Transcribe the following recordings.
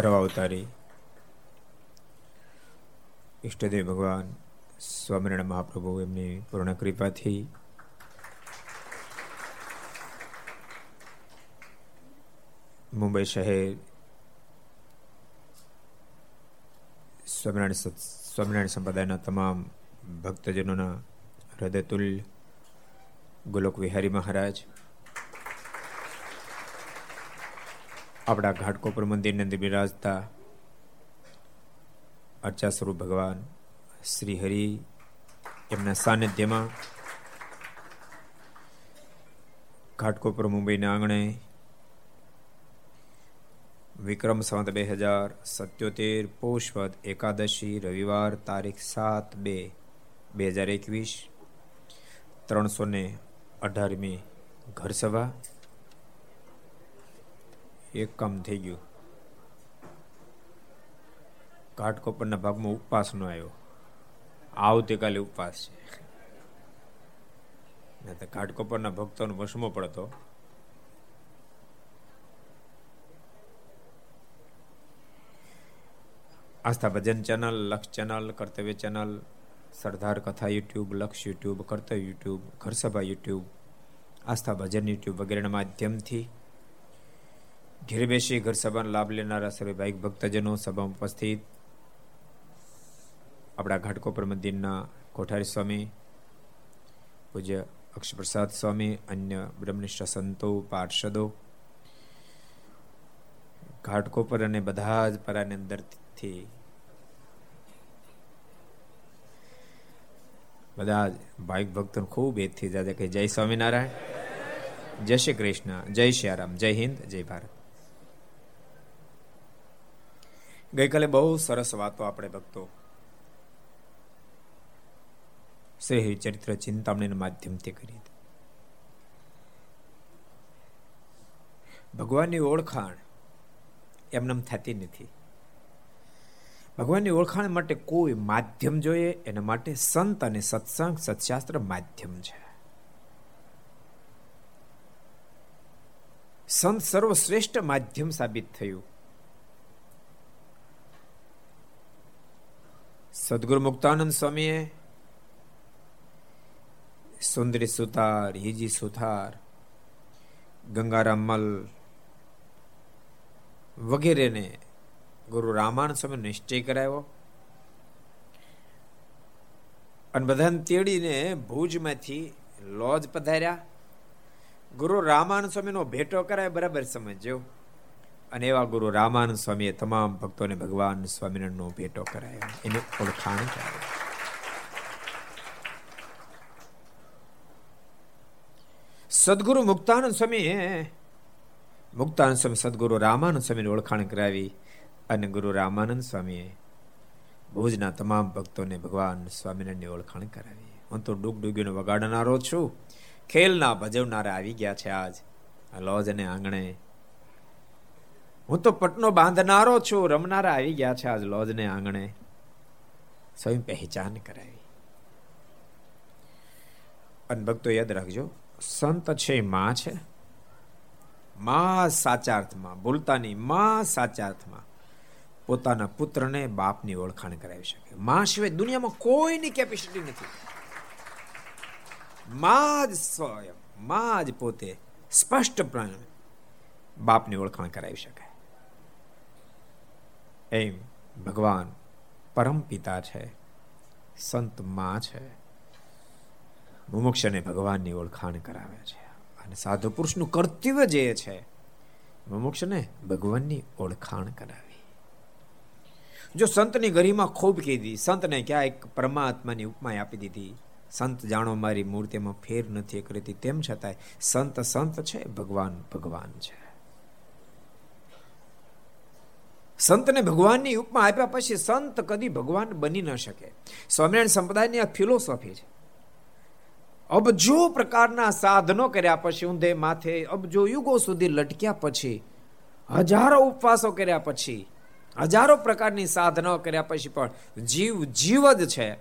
સર્વ અવતારી. ઈષ્ટદેવ ભગવાન સ્વામિનારાયણ મહાપ્રભુ એમની પૂર્ણ કૃપાથી મુંબઈ શહેર સ્વામિનારાયણ સ્વામિનારાયણ સંપ્રદાયના તમામ ભક્તજનોના હૃદયતુલ્ય ગોલોક વિહારી મહારાજ આપણા ઘાટકોપર મંદિરની અંદર બિરાજતા અર્ચા સ્વરૂપ ભગવાન શ્રી હરિ એમના સાનિધ્યમાં ઘાટકોપર મુંબઈના આંગણે વિક્રમ સંવત બે હજાર સત્યોતેર પોષવદ એકાદશી રવિવાર તારીખ સાત બે બે હજાર એકવીસ ત્રણસો ને અઢારમી ઘર સભા એક કામ થઈ ગયું. ઘાટકોપરના ભાગમાં ઉપવાસ નો આવ્યો. આવતીકાલે ઉપવાસ છે. ઘાટકોપરના ભક્તોનો વસમો પડતો. Aastha Bhajan channel, Laksh channel, Kartavya channel, Sardar Katha YouTube, Laksh YouTube, Kartavya YouTube, Gharsabha YouTube, Aastha Bhajan YouTube વગેરેના માધ્યમથી ઘેર બેસી ઘર સભાનો લાભ લેનારા સર્વે ભાઈ ભક્તજનો સભામાં ઉપસ્થિત. આપણા ઘાટકોપર મંદિરના કોઠારી સ્વામી, પૂજ્ય અક્ષપ્રસાદ સ્વામી, અન્ય બ્રહ્મનિષ્ઠ સંતો, પાર્ષદો. ઘાટકોપર અને બધા જ પરાની અંદરથી બધા જ ભાઈક ભક્તો ખૂબ એજથી જાજે કે જય સ્વામિનારાયણ, જય શ્રી કૃષ્ણ, જય શ્રી રામ, જય હિન્દ, જય ભારત. ગઈકાલે બહુ સરસ વાતો આપણે ભક્તો શ્રેહ ચરિત્ર ચિંતામણી માધ્યમથી કરી ભગવાનની ઓળખાણ એમનેમ થતી નથી. ભગવાનની ઓળખાણ માટે કોઈ માધ્યમ જોઈએ, એના માટે સંત અને સત્સંગ, સત્શાસ્ત્ર માધ્યમ છે. સંત સર્વશ્રેષ્ઠ માધ્યમ સાબિત થયું. સદગુરુ મુક્તાનંદ સ્વામીએ સુંદરી સુતાર હિજી સુથાર, ગંગારામ મલ વગેરેને ગુરુ રામાયણ સ્વામી નિશ્ચય કરાવ્યો. અને બધાને તેડીને ભુજમાંથી લોજ પધાર્યા. ગુરુ રામાયણ સ્વામીનો ભેટો કરાય બરાબર સમજ્યો. અને એવા ગુરુ રામાનંદ સ્વામીએ તમામ ભક્તોને ભગવાન સ્વામિનારાયણનો ભેટો કરાયો. એને ઓળખાણ કરાવી સદગુરુ મુક્તાનંદ સ્વામીએ મુક્તાનંદ સ્વામી સદગુરુ રામાનંદ સ્વામીની ઓળખાણ કરાવી અને ગુરુ રામાનંદ સ્વામીએ ભુજના તમામ ભક્તોને ભગવાન સ્વામિનારાયણની ઓળખાણ કરાવી. હું તો ડૂગ ડૂગીનો વગાડનારો છું. ખેલના ભજવનારા આવી ગયા છે આજ. લોજ અને આંગણે હું તો પટનો બાંધનારો છું. રમનારા આવી ગયા છે આજ લોજ ને આંગણે. સ્વયં પહેચાન કરાવી. અને ભક્તો યાદ રાખજો, સંત છે, માં છે. માં સાચા અર્થમાં બોલતાની માં સાચા અર્થમાં પોતાના પુત્રને બાપની ઓળખાણ કરાવી શકે. માં સિવાય દુનિયામાં કોઈની કેપેસિટી નથી. માં જ સ્વયં, માં જ પોતે સ્પષ્ટપણે બાપની ઓળખાણ કરાવી શકે. એમ ભગવાન પરમ પિતા છે, સંતમાં છે. મુમુક્ષને ભગવાનની ઓળખાણ કરાવે છે અને સાધુ પુરુષનું કર્તવ્ય જે છે, મુમુક્ષને ભગવાનની ઓળખાણ કરાવી. જો સંતની ગરિમા ખૂબ કીધી, સંતને ક્યાં એક પરમાત્માની ઉપમા આપી દીધી, સંત જાણો મારી મૂર્તિમાં ફેર નથી કરી તેમ છતાંય સંત સંત છે, ભગવાન ભગવાન છે. સંતને ભગવાનની ઉપમા આપ્યા પછી સંત કદી ભગવાન બની ન શકે. સ્વામિનારાયણ સંપ્રદાયની આ ફિલોસોફી છે. અબજો પ્રકારના સાધનો કર્યા પછી ઊંધે માથે અબજો યુગો સુધી લટક્યા પછી, હજારો ઉપવાસો કર્યા પછી, હજારો પ્રકારની સાધનાઓ કર્યા પછી પણ જીવ જીવ જ છે.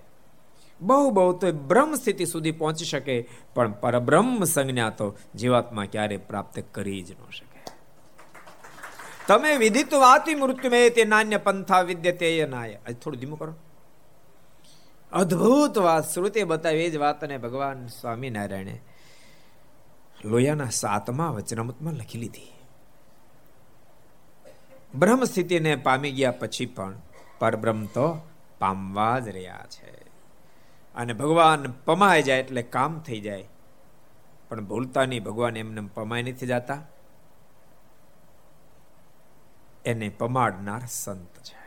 બહુ બહુ તો બ્રહ્મ સ્થિતિ સુધી પહોંચી શકે, પણ પરબ્રહ્મ સંજ્ઞા તો જીવાત્મા ક્યારે પ્રાપ્ત કરી જ ન શકે. તમે વિદિત વાતી મૃત્યુમે તે નાન્ય પંથા વિદ્યતે નાય. થોડું ધીમું કરો. અદ્ભુત વાત, શ્રુતે બતાવી, એ જ વાતને ભગવાન સ્વામિનારાયણે લોયાના સાતમા વચનામૃતમાં લખી લીધી. બ્રહ્મ સ્થિતિને પામી ગયા પછી પણ પરબ્રહ્મ તો પામવા જ રહ્યા છે. અને ભગવાન પમાઈ જાય એટલે કામ થઈ જાય. પણ ભૂલતા નહીં, ભગવાન એમને પમાય નથી જતા. એને પમાડનાર સંત છે.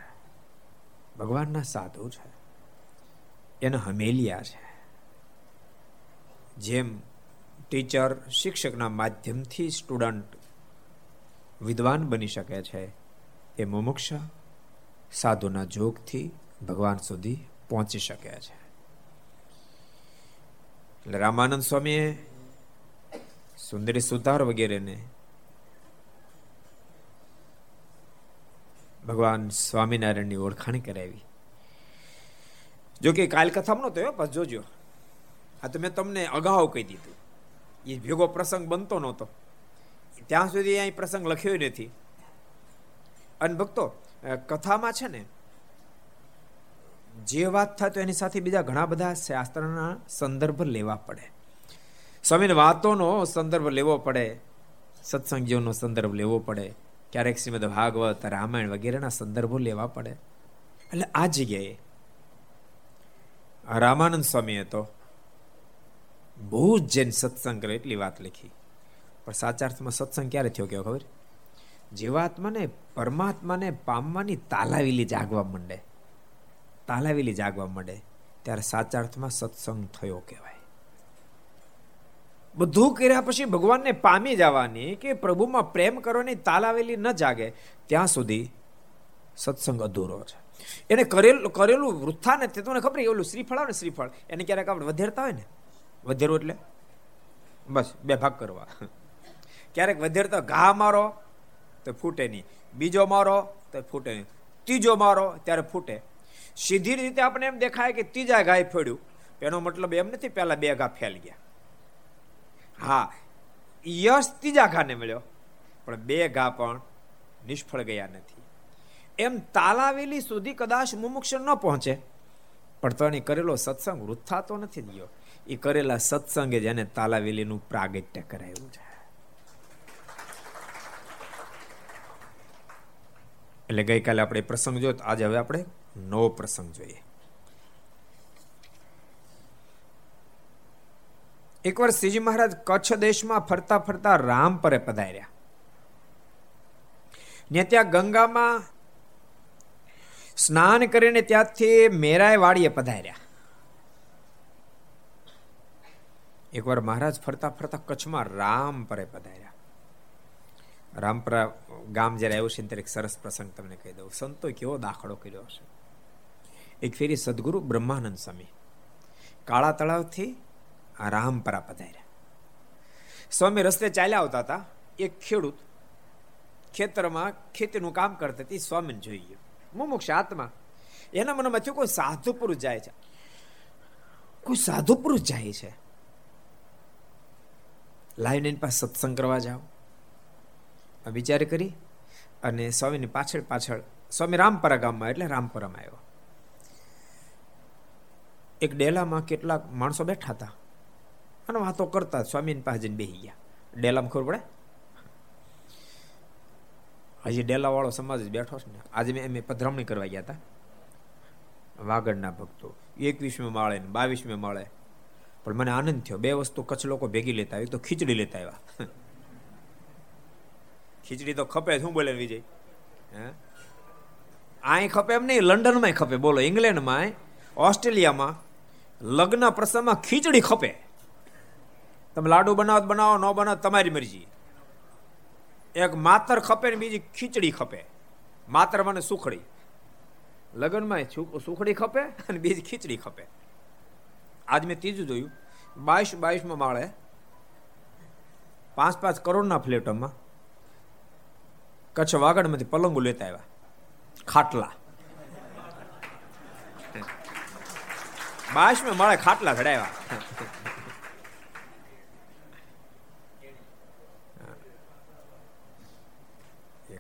ભગવાનના સાધુ છે. એના હમેલિયા છે. જેમ ટીચર શિક્ષકના માધ્યમથી સ્ટુડન્ટ વિદ્વાન બની શકે છે, એ મુમુક્ષ સાધુના જોગથી ભગવાન સુધી પહોંચી શકે છે. એટલે રામાનંદ સ્વામીએ સુંદરી સુધાર વગેરેને ભગવાન સ્વામિનારાયણની ઓળખાણ કરાવી. જો કે કાલ કથામાં નહોતો બસ જોજો. આ તો મેં તમને અગાઉ કહી દીધું. એ ભેગો પ્રસંગ બનતો નહોતો. ત્યાં સુધી અહીં પ્રસંગ લખ્યો નથી. અને ભક્તો કથામાં છે ને, જે વાત થાય તો એની સાથે બીજા ઘણા બધા શાસ્ત્રના સંદર્ભ લેવા પડે. સ્વામીની વાતોનો સંદર્ભ લેવો પડે સત્સંગ જીવનનો સંદર્ભ લેવો પડે. ક્યારેક શ્રીમદ ભાગવત, રામાયણ વગેરેના સંદર્ભો લેવા પડે. એટલે આ જગ્યાએ રામાનંદ સ્વામીએ તો બહુ જ જૈન સત્સંગ કરે એટલી વાત લખી. પણ સાચા અર્થમાં સત્સંગ ક્યારે થયો કેવો ખબર? જીવાત્માને પરમાત્માને પામવાની તાલાવેલી જાગવા માંડે. તાલાવેલી જાગવા માંડે. ત્યારે સાચા અર્થમાં સત્સંગ થયો કહેવાય. બધું કર્યા પછી ભગવાનને પામી જવાની કે પ્રભુમાં પ્રેમ કરવાની તાલાવેલી ન જાગે, ત્યાં સુધી સત્સંગ અધૂરો છે. એને કરેલું કરેલું વૃથા નથી તમને ખબર ઓલું શ્રીફળ આવે ને શ્રીફળ, એને ક્યારેક આપણે વધેરતા હોય ને વધેરવું એટલે? બસ, બે ભાગ કરવા. ક્યારેક વધેરતા ઘા મારો, તો ફૂટે નહીં. બીજો મારો, તો ફૂટે નહીં. ત્રીજો મારો, ત્યારે ફૂટે. સીધી રીતે આપણે એમ દેખાય કે ત્રીજા ગાય ફેડ્યું. એનો મતલબ એમ નથી, પહેલાં બે ઘા ફેલ ગયા. હા, યશ ત્રીજા ઘાને મળ્યો, પણ બે ઘા પણ નિષ્ફળ ગયા નથી. એમ તાલાવેલી સુધી કદાચ મુમુક્ષ ન પહોંચે, પણ તો કરેલો સત્સંગ વૃથા તો નથી ગયો એ કરેલા સત્સંગે જેને તાલાવેલીનું પ્રાગટ્ય કરાયું છે. એટલે ગઈકાલે આપણે પ્રસંગ જોયો આજે હવે આપણે નવો પ્રસંગ જોઈએ. એકવાર શ્રીજી મહારાજ કચ્છ દેશમાં ફરતા ફરતા રામપરે પધાર્યા. ને ત્યાં ગંગામાં સ્નાન કરીને ત્યાંથી મેરાય વાડીએ પધાર્યા. એકવાર મહારાજ ફરતા ફરતા કચ્છમાં રામપરે પધાર્યા. રામપરા ગામ જ્યારે આવ્યું છે ત્યારે એક સરસ પ્રસંગ તમને કહી દઉં. સંતો કેવો દાખલો કર્યો હશે. એક ફેરી સદગુરુ બ્રહ્માનંદ સ્વામી કાળા તળાવથી આ રામપરા પધાર્યા. સ્વામી રસ્તે ચાલ્યા આવતા હતા. એક ખેડૂત ખેતરમાં ખેતીનું કામ કરતા હતી. સ્વામીને જોઈ ગયો. મુમુક્ષ આત્મા, એના મનમાં થયું, કોઈ સાધુ પુરુષ જાય છે. કોઈ સાધુ પુરુષ જાય છે. એની પાસે સત્સંગ કરવા જાઓ. વિચાર કરી અને સ્વામીની પાછળ પાછળ, સ્વામી રામપરા ગામમાં, એટલે રામપરામાં આવ્યો. એક ડેલામાં કેટલાક માણસો બેઠા હતા. અને વાતો કરતા સ્વામીની પાસે બેસી ગયા. ડેલામાં ખબર પડે? હજી ડેલા વાળો સમાજ જ બેઠો છે ને. આજે મેં એમ પધરામણી કરવા ગયા હતા. વાગડના ભક્તો. એકવીસમે માળે ને બાવીસમે માળે. પણ મને આનંદ થયો. બે વસ્તુ કચ્છ લોકો ભેગી લેતા આવી તો ખીચડી લેતા આવ્યા. ખીચડી તો ખપે શું બોલે વિજય? અહીં ખપે એમ નહીં. લંડનમાં ખપે. બોલો ઇંગ્લેન્ડમાં ઓસ્ટ્રેલિયામાં લગ્ન પ્રસંગમાં ખીચડી ખપે. તમે લાડુ બનાવો બનાવો, ન બનાવો તમારી મરજી. એક માતર ખપે ને બીજી ખીચડી ખપે. માતર મને સુખડી. લગ્નમાં સુખડી ખપે અને બીજી ખીચડી ખપે. આજ મેં ત્રીજું જોયું. બાવીસ બાવીસમાં માળે પાંચ પાંચ કરોડના ફ્લેટોમાં કચ્છ વાગડમાંથી પલંગો લેતા આવ્યા. ખાટલા. બાવીસમાં માળે ખાટલા ચડાવ્યા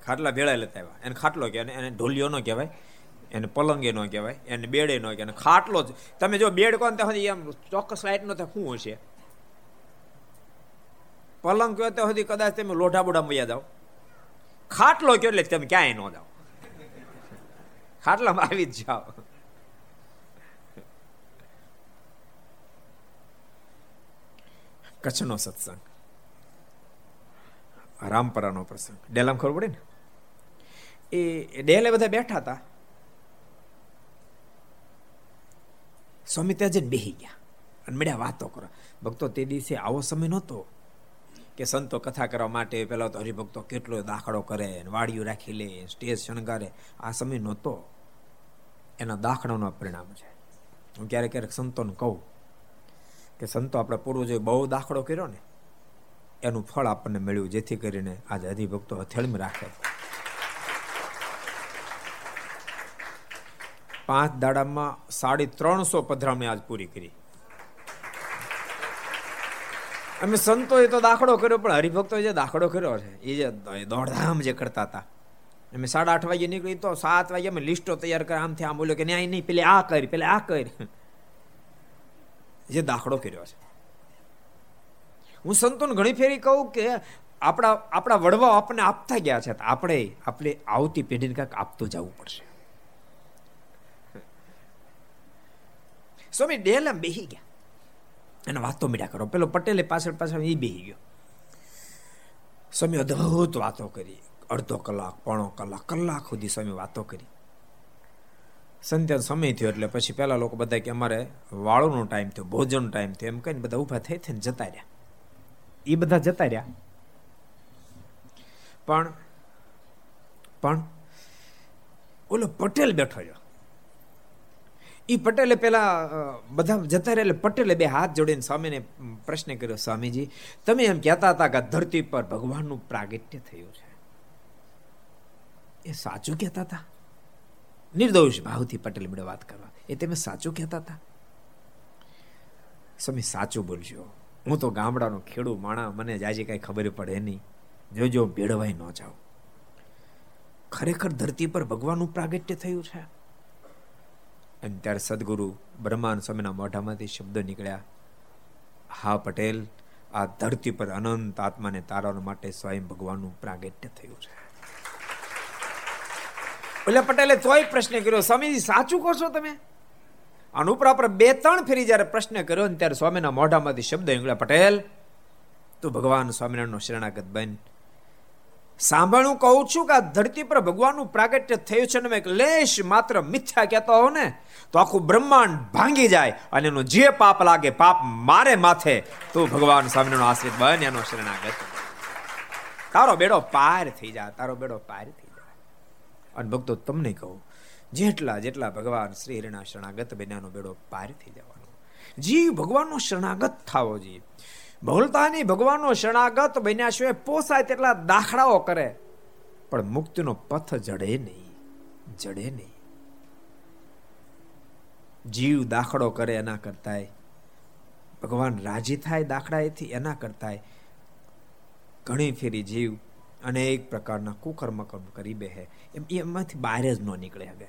ખાટલા ભેળા લેતા આવ્યા. એને ખાટલો કહેવાય એને ઢોલિયો નો કહેવાય, એને પલંગે ન કહેવાય, એને બેડે ન કહેવાય ખાટલો જ. તમે જો બેડ કહો ત્યાં સુધી, એમ ચોક્કસ લાઈટ નો શું હશે? પલંગ કહો ત્યાં સુધી, કદાચ તમે લોઢા બોઢા મૈયા જાઓ. ખાટલો કયો એટલે તમે ક્યાંય ન જાઓ. ખાટલામાં આવી જ જાઓ. કચ્છનો સત્સંગ. રામપરાનો પ્રસંગ. ડેલામ ખબર પડે ને? એ ડેલે બધા બેઠા હતા. સ્વામી ત્યાં જઈને બેહી ગયા અને મળ્યા વાતો કરો ભક્તો તે દિવસે આવો સમય નહોતો કે સંતો કથા કરવા માટે પેલા તો હરિભક્તો કેટલો દાખલો કરે વાડીઓ રાખી લે, સ્ટેજ શણગારે. આ સમય નહોતો. એના દાખલાનો પરિણામ છે. હું ક્યારેક ક્યારેક સંતોને કહું કે સંતો આપણે પૂર્વજોએ બહુ દાખલો કર્યો ને, એનું ફળ આપણને મળ્યું, જેથી કરીને આજે હરિભક્તો હથેળમાં રાખે. પાંચ દાડામાં સાડી ત્રણસો પધરામણી આજ પૂરી કરી. અમે સંતોએ તો દાખલો કર્યો, પણ હરિભક્તો જે દાખલો કર્યો છે, એ જે દોડધામ જે કરતા હતા. અમે સાડા આઠ વાગે નીકળી તો સાત વાગે અમે લિસ્ટો તૈયાર કર્યા આમથી આમ બોલ્યો કે ન્યાય નહીં, પેલે આ કરી, પેલે આ કરી. જે દાખલો કર્યો છે. હું સંતોને ઘણી ફેરી કહું કે આપણા આપણા વડવાઓ આપણને આપતા ગયા છે આપણે આપણે આવતી પેઢીને કાંઈક આપતું જવું પડશે. સ્વામી ડેલા બેહી ગયા. અને વાતો મીડા કરો. પેલો પટેલે પાછળ પાછળ એ બેહી ગયો. સ્વામી અદભુત વાતો કરી. અડધો કલાક, પોણો કલાક કલાક સુધી સ્વામી વાતો કરી. સંધ્યા સમય થયો એટલે પછી પહેલા લોકો બધા કે અમારે વાળોનો ટાઈમ થયો, ભોજનનો ટાઈમ થયો, એમ કહીને બધા ઊભા થઈ થઈને જતા રહ્યા. એ બધા જતા રહ્યા. પણ પણ, ઓલો પટેલ બેઠો રહ્યો. એ પટેલે પેલા બધા જતા રહ્યા એટલે પટેલે બે હાથ જોડીને સ્વામીને પ્રશ્ન કર્યો, સ્વામીજી, તમે એમ કહેતા હતા કે ધરતી પર ભગવાનનું પ્રાગટ્ય થયું છે. એ સાચું કહેતા હતા? નિર્દોષ ભાવથી પટેલ મળે વાત કરવા, એ તમે સાચું કહેતા હતા? સ્વામી, સાચું બોલજો. હું તો ગામડાનો ખેડૂ માણા, મને જાજી કઈ ખબર પડે નહીં. જોજો, ભેળવાઈ ન જાઉં ખરેખર ધરતી પર ભગવાનનું પ્રાગટ્ય થયું છે? અને ત્યારે સદગુરુ બ્રહ્માન સ્વામીના મોઢામાંથી શબ્દ નીકળ્યા. હા, પટેલ, આ ધરતી પર અનંત આત્માને તારવા માટે સ્વયં ભગવાનનું પ્રાગટ્ય થયું છે. ઓલા પટેલે તોય પ્રશ્ન કર્યો, સ્વામીજી, સાચું કહો છો તમે? અનુપરા પર બે ત્રણ ફેરી જ્યારે પ્રશ્ન કર્યો ને ત્યારે સ્વામીના મોઢામાંથી શબ્દ નીકળ્યા, પટેલ, તું ભગવાન સ્વામિનારાયણનો શરણાગત બન. સાંભળું કહું છું કે આ ધરતી પર ભગવાનનું પ્રાગટ્ય થયું છે ને લેશ માત્ર મિથ્યા કહેતો હો ને, તો આખું બ્રહ્માંડ ભાંગી જાય અને એનું જે પાપ લાગે પાપ મારે માથે, તો ભગવાન સ્વામીનો આશ્રિત બન એનો શરણાગત. તારો બેડો પાર થઈ જાય તારો બેડો પાર થઈ જાય અને ભક્તો, તમને કહું, જેટલા જેટલા ભગવાન શ્રી હરિના શરણાગત બન્યાનો બેડો પાર થઈ જવાનો. જીવ ભગવાનનો શરણાગત થાવો જોઈએ. ભૂલતાની ભગવાનનો શરણાગત બન્યા સિવાય પોસાય તેટલા દાખલાઓ કરે. પણ મુક્તિનો પથ જડે નહીં જડે નહીં. જીવ દાખલો કરે એના કરતાય. ભગવાન રાજી થાય દાખલાએથી એના કરતાય. ઘણી ફેરી જીવ અનેક પ્રકારના કુકર્મ કરી બેહે. એમ એમાંથી બહાર જ ન નીકળે હવે.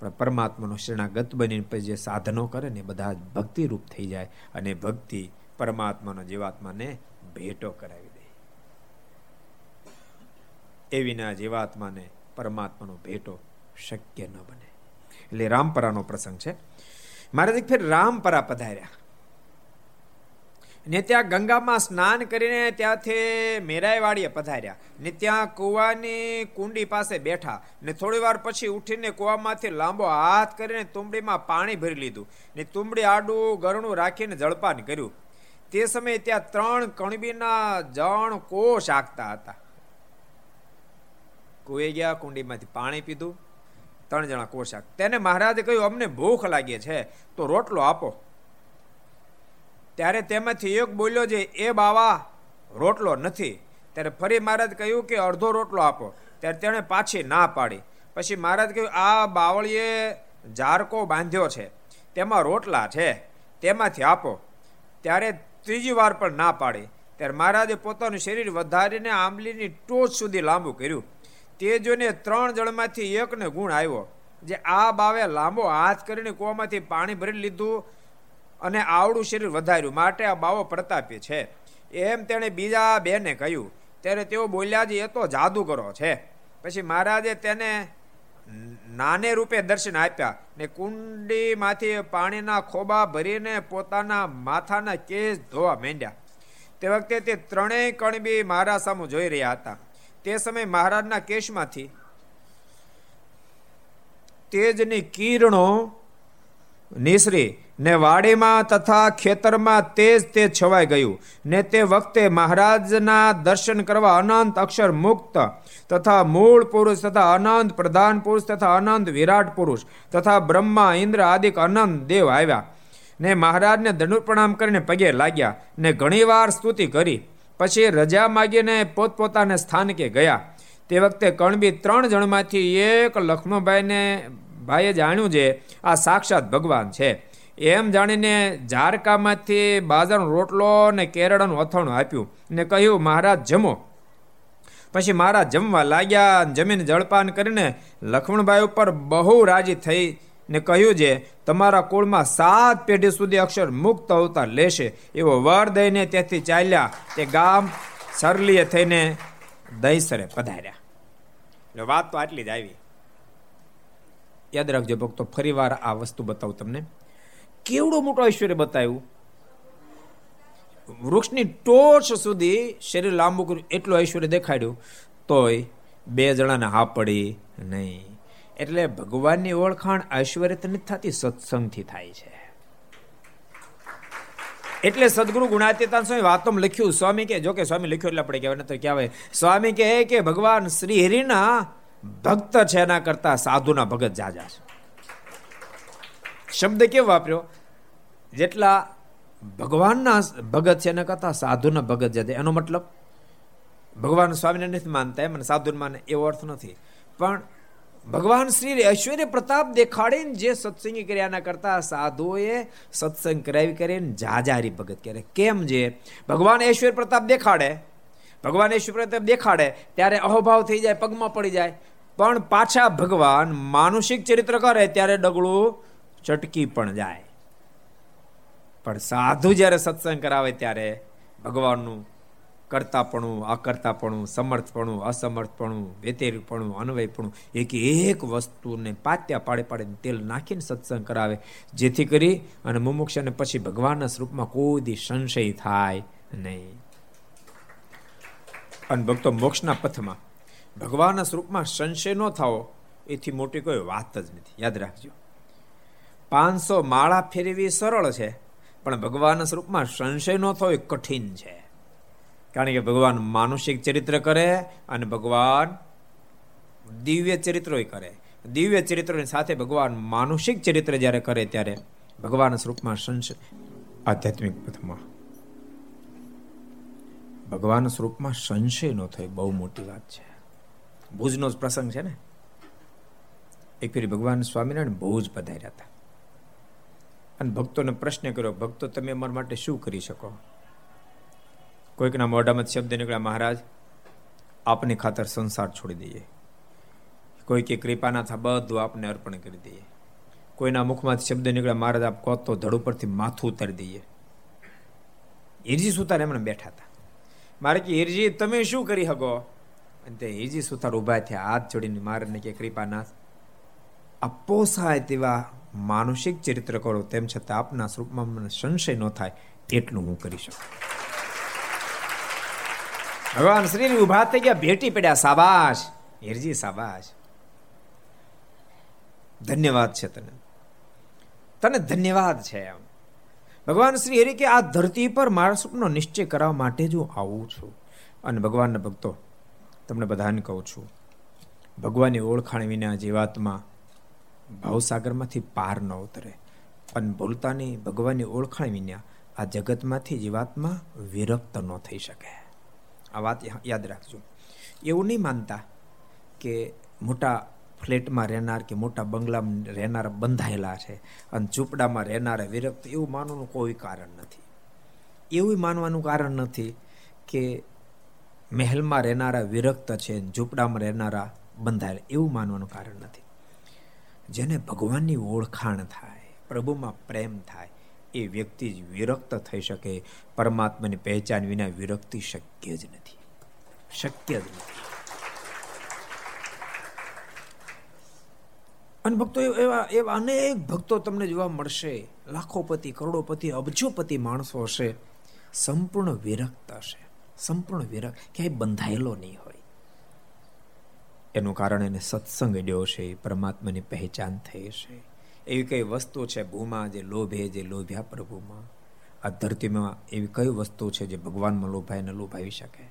પણ પરમાત્માનો શરણાગત બનીને પછી જે સાધનો કરે ને બધા ભક્તિરૂપ થઈ જાય. અને ભક્તિ પરમાત્માનો જીવાત્માને ભેટો કરાવી દે. એ વિના જીવાત્માને પરમાત્માનો ભેટો શક્ય ન બને. એટલે રામપરાનો પ્રસંગ છે. મહારાજ ફેર રામપરા પધાર્યા. ને ત્યાં ગંગામાં સ્નાન કરીને ત્યાંથી મેરાઈવાડીએ પધાર્યા. ને ત્યાં કુવાની કુંડી પાસે બેઠા. ને થોડી વાર પછી ઉઠીને કુવામાંથી લાંબો હાથ કરીને તુંબડીમાં પાણી ભરી લીધું. ને તુંબડી આડું ગરણું રાખીને જળપાન કર્યું. તે સમયે ત્યાં ત્રણ કણબીના જણ કોષ આગતા હતા. કુએ ગયા, કુંડીમાંથી પાણી પીધું, ત્રણ જણા કોષ તેને મહારાજે કહ્યું, અમને ભૂખ લાગી છે, તો રોટલો આપો. ત્યારે તેમાંથી એક બોલ્યો છે, એ બાવા, રોટલો નથી. ત્યારે ફરી મહારાજ કહ્યું કે, અડધો રોટલો આપો. ત્યારે તેણે પાછી ના પાડી. પછી મહારાજ કહ્યું, આ બાવળીએ ઝારકો બાંધ્યો છે, તેમાં રોટલા છે, તેમાંથી આપો. ત્યારે ત્રીજી વાર પણ ના પાડી. ત્યારે મહારાજે પોતાનું શરીર વધારીને આંબલીની ટોચ સુધી લાંબુ કર્યું. તે જોઈને ત્રણ જણમાંથી એકને ગુણ આવ્યો. જે આ બાવે લાંબો હાથ કરીને કૂવામાંથી પાણી ભરી લીધું અને આવડું શરીર વધાર્યું. માટે આ બાવો પ્રતાપી છે. એમ તેણે બીજા બેને કહ્યું, ત્યારે તેઓ બોલ્યા જ, એ તો જાદુગરો છે. પછી મહારાજે તેને નાને રૂપે દર્શન આપ્યા ને કુંડીમાંથી પાણીના ખોબા ભરીને પોતાના માથાના કેસ ધોવા માંડ્યા. તે વખતે તે ત્રણેય કણબી મહારાજ સામુ જોઈ રહ્યા હતા. તે સમયે મહારાજના કેશમાંથી તેજની કિરણો નિસરી ને વાડીમાં તથા ખેતરમાં તેજ તે છવાઈ ગયું. ને તે વખતે મહારાજના દર્શન કરવા અનંત અક્ષર મુક્ત તથા મૂળ પુરુષ તથા અનંત પ્રધાન પુરુષ તથા અનંત વિરાટ પુરુષ તથા બ્રહ્મા, ઇન્દ્ર આદિક અનંત દેવ આવ્યા. ને મહારાજને દંડ પ્રણામ કરીને પગે લાગ્યા ને ઘણીવાર સ્તુતિ કરી. પછી રજા માગીને પોતપોતાને સ્થાનકે ગયા. તે વખતે કણબી ત્રણ જણમાંથી એક લક્ષ્મણભાઈને ભાઈએ જાણ્યું છે, આ સાક્ષાત ભગવાન છે. એમ જાણીને ઝારકામાંથી બાજરાનો રોટલો ને કેરળનું અથાણું આપ્યું ને કહ્યું, મહારાજ, જમો. પછી મહારાજ જમવા લાગ્યા જમીન જળપાન કરીને લક્ષ્મણભાઈ ઉપર બહુ રાજી થઈ ને કહ્યું છે તમારા કુળમાં સાત પેઢી સુધી અક્ષર મુક્ત અવતાર લેશે. એવો વર દઈને ત્યાંથી ચાલ્યા તે ગામ સરલીએ થઈને દહીસરે પધાર્યા. એટલે વાત તો આટલી જ આવી. યાદ રાખજો ભક્તો ફરી વાર આ વસ્તુ બતાવું તમને. કેવડું મોટું ઐશ્વર્ય બતાવ્યું વૃક્ષની ટોચ સુધી શરીર લાંબુ કર્યું, એટલું ઐશ્વર્ય દેખાડ્યું, તોય બે જણાને હા પડી નહીં. એટલે ભગવાનની ઓળખાણ ઐશ્વર્ય નથી થતી, સત્સંગથી થાય છે. એટલે સદગુરુ ગુણાતીતાન સ્વામી વાતોમાં લખ્યું, સ્વામી કે, જો કે સ્વામી લખ્યું એટલે આપણે કહેવાય તો કહેવાય. સ્વામી કહે કે, ભગવાન શ્રી હરિના ભક્ત છે એના કરતા સાધુના ભગત જાજા છે. શબ્દ કેવો વાપર્યો? જેટલા ભગવાનના ભગત છે એના કરતા સાધુના ભગત છે. એનો મતલબ ભગવાન સ્વામીને નથી માનતા એમ સાધુ માને એવો અર્થ નથી. પણ ભગવાન શ્રી ઐશ્વર્ય પ્રતાપ દેખાડીને જે સત્સંગી કર્યાના કરતા સાધુઓએ સત્સંગ કરાવી કરીને જાજારી ભગત કરે કેમ જે? ભગવાન ઐશ્વર્ય પ્રતાપ દેખાડે. ભગવાન ઐશ્વર્ય પ્રતાપ દેખાડે ત્યારે અહોભાવ થઈ જાય, પગમાં પડી જાય. પણ પાછા ભગવાન માનુષિક ચરિત્ર કરે ત્યારે ડગલું ચટકી પણ જાય. પણ સાધુ જ્યારે સત્સંગ કરાવે ત્યારે ભગવાનનું કરતાપણું અકર્તાપણું સમર્થપણું, અસમર્થપણું, વેતેરીપણું, અન્વયપણું, એક એક વસ્તુને પાત્યા પાડે પાડે તેલ નાખીને સત્સંગ કરાવે. જેથી કરી અને મુમુક્ષને પછી ભગવાનના સ્વરૂપમાં કોઈ દી સંશય થાય નહીં. અને ભક્તો, મોક્ષના પથમાં ભગવાનના સ્વરૂપમાં સંશય ન થાવો, એથી મોટી કોઈ વાત જ નથી. યાદ રાખજો. પાંચસો માળા ફેરવી સરળ છે. પણ ભગવાન સ્વરૂપમાં સંશય ન એ કઠિન છે. કારણ કે ભગવાન માનુષિક ચરિત્ર કરે અને ભગવાન દિવ્ય ચરિત્રો કરે. દિવ્ય ચરિત્રોની સાથે ભગવાન માનુષિક ચરિત્ર જ્યારે કરે ત્યારે ભગવાન સ્વરૂપમાં સંશય આધ્યાત્મિક પથમાં. ભગવાન સ્વરૂપમાં સંશય ન થાય, બહુ મોટી વાત છે. ભુજનો જ પ્રસંગ છે ને? એક ફેરી ભગવાન સ્વામિનારાયણ ભુજ પધાર્યા હતા. અને ભક્તોને પ્રશ્ન કર્યો, ભક્તો, તમે અમારા માટે શું કરી શકો? કોઈકના મોઢામાં શબ્દ નીકળ્યા, મહારાજ, આપની ખાતર સંસાર છોડી દઈએ. કોઈ કે કૃપાના થા બધું આપને અર્પણ કરી દઈએ. કોઈના મુખમાં શબ્દ નીકળ્યા, મહારાજ, આપ કહો તો ધડ ઉપરથી માથું ઉતારી દઈએ. હિરજી સુતાર એમણે બેઠા હતા. મારે કે, હિરજી, તમે શું કરી શકો? અને તે હિરજી સુતાર ઊભા થયા, હાથ જોડીને મારે કે કૃપાનાથ પોસાય તેવા માનસિક ચરિત્ર કરો, તેમ છતાં આપના સ્વરૂપમાં મને સંશય ન થાય એટલું હું કરી શકું. ભગવાન શ્રી ઊભા થઈ ગયા, ભેટી પડ્યા સાબાશ હેરજી સાબાશ ધન્યવાદ છે તને. તને ધન્યવાદ છે એમ. ભગવાન શ્રી હરિ કે આ ધરતી પર મારા સુખનો નિશ્ચય કરવા માટે જ હું આવું છું. અને ભગવાનના ભક્તો, તમને બધાને કહું છું, ભગવાનની ઓળખાણ વિના જીવાત્મા ભાવસાગરમાંથી પાર ન ઉતરે. પણ ભૂલતાની ભગવાનની ઓળખાણ વિના આ જગતમાંથી જીવાત્મા વિરક્ત ન થઈ શકે. આ વાત યાદ રાખજો. એવું નહીં માનતા કે મોટા ફ્લેટમાં રહેનાર કે મોટા બંગલામાં રહેનાર બંધાયેલા છે અને ઝૂંપડામાં રહેનારા વિરક્ત, એવું માનવાનું કોઈ કારણ નથી. એવું માનવાનું કારણ નથી કે મહેલમાં રહેનારા વિરક્ત છે ઝૂંપડામાં રહેનારા બંધાયેલા. એવું માનવાનું કારણ નથી. જેને ભગવાનની ઓળખાણ થાય, પ્રભુમાં પ્રેમ થાય, એ વ્યક્તિ જ વિરક્ત થઈ શકે. પરમાત્માની પહેચાન વિના વિરક્તિ શક્ય જ નથી. શક્ય જ નથી. અને ભક્તો એવા એવા અનેક ભક્તો તમને જોવા મળશે. લાખોપતિ, કરોડોપતિ, અબજોપતિ માણસો હશે. સંપૂર્ણ વિરક્ત હશે. સંપૂર્ણ વિરક્ત. ક્યાંય બંધાયેલો નહીં હોય. એનું કારણ એને સત્સંગ ડ્યો છે પરમાત્માની પહેચાન થઈ છે. એવી કઈ વસ્તુ છે ભૂમાં જે લોભે, જે લોભ્યા પ્રભુમાં? આ ધરતીમાં એવી કઈ વસ્તુ છે જે ભગવાનમાં લોભાય ને લોભાવી શકે?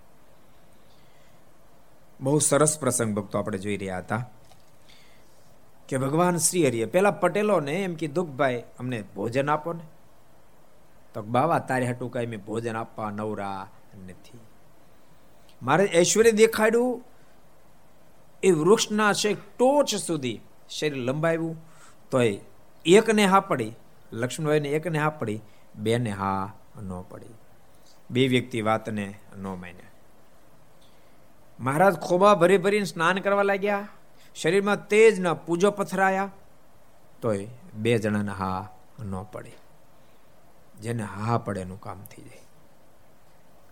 બહુ સરસ પ્રસંગ ભક્તો આપણે જોઈ રહ્યા હતા. કે ભગવાન શ્રી હરિએ પેલા પટેલોને એમ કીધું ભાઈ, અમને ભોજન આપો ને. તો બાવા, તારે હટું કઈ મેં ભોજન આપવા નવરા નથી. મારે ઐશ્વર્ય દેખાડ્યું એ વૃક્ષના છે ટોચ સુધી શરીર લંબાવ્યું, તો એકને હા પડી, લક્ષ્મણભાઈને એકને હા પડી, બેને હા ન પડી. બે વ્યક્તિ વાતને ન માન્યા. મહારાજ ખોબા ભરી ભરીને સ્નાન કરવા લાગ્યા. શરીરમાં તેજના પૂજો પથરાયા તોય બે જણાને હા ન પડે. જેને હા પડે એનું કામ થઈ જાય.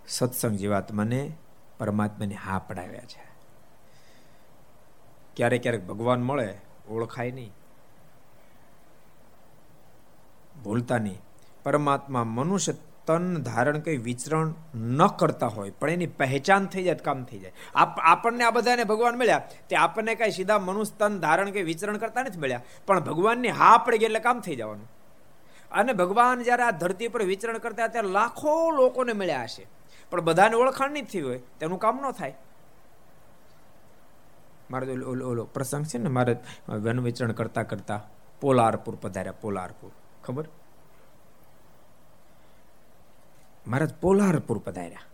સત્સંગ જીવાત્માને પરમાત્માને હા પડાવ્યા છે. ક્યારેક ક્યારેક ભગવાન મળે, ઓળખાય નહીં. ભૂલતા નહીં. પરમાત્મા મનુષ્ય તન ધારણ કઈ વિચરણ ન કરતા હોય, પણ એની પહેચાન થઈ જાય કામ થઈ જાય. આપણને આ બધાને ભગવાન મળ્યા, તે આપણને કઈ સીધા મનુષ્ય તન ધારણ કે વિચરણ કરતા નથી મળ્યા. પણ ભગવાનની હા પડી એટલે કામ થઈ જવાનું. અને ભગવાન જ્યારે આ ધરતી પર વિચરણ કરતા ત્યારે લાખો લોકોને મળ્યા હશે. પણ બધાને ઓળખાણ નહીં થઈ હોય, તેનું કામ ન થાય. મારે ઓલો ઓલો પ્રસંગ છે ને મારે વન વિચરણ કરતા કરતા પોલારપુર પધાર્યા, પોલારપુર. ખબર? મહારાજ પોલારપુર પધાર્યા.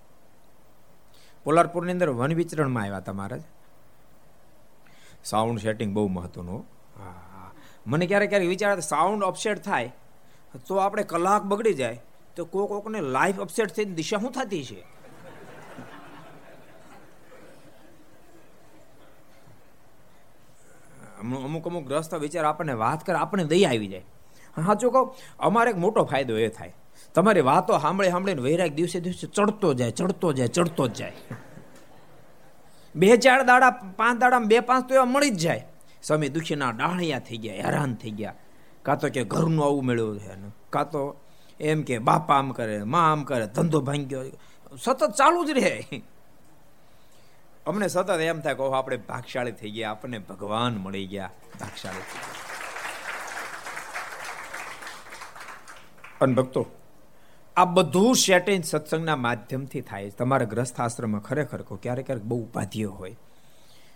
પોલારપુરની અંદર વન વિચરણમાં આવ્યા હતા મહારાજ સાઉન્ડ સેટિંગ બહુ મહત્વનું મને ક્યારેક ક્યારેક વિચાર સાઉન્ડ અપસેટ થાય, તો આપણે કલાક બગડી જાય, તો કોક કોકને લાઈફ અપસેટ થઈને દિશા શું થતી છે? અમુક અમુક ગ્રસ્ત વિચાર આપણને વાત કરે, આપણને દયા આવી જાય. સાચું કહું, અમારે એક મોટો ફાયદો એ થાય. તમારી વાતો સાંભળી સાંભળીને વૈરાગ દિવસે દિવસે ચડતો જાય ચડતો જાય, ચડતો જ જાય. બે ચાર દાડા, પાંચ દાડા બે પાંચ તો એવા મળી જ જાય. સ્વામી દુખીના ડાહણિયા થઈ ગયા, હેરાન થઈ ગયા. કાં તો કે ઘરનું આવું મેળવ્યું છે કાં તો એમ કે બાપા આમ કરે, મા આમ કરે, ધંધો ભાંગ્યો. સતત ચાલુ જ રહે. અમને સતત એમ થાય કહો આપણે ભાગશાળી થઈ ગયા, આપણને ભગવાન મળી ગયા. ભાગશાળી થઈ ગયા. અને ભક્તો, આ બધું સેટિંગ સત્સંગના માધ્યમથી થાય તમારા ગ્રસ્થ આશ્રમમાં ખરેખર કહો, ક્યારેક ક્યારેક બહુ ઉપાધિઓ હોય.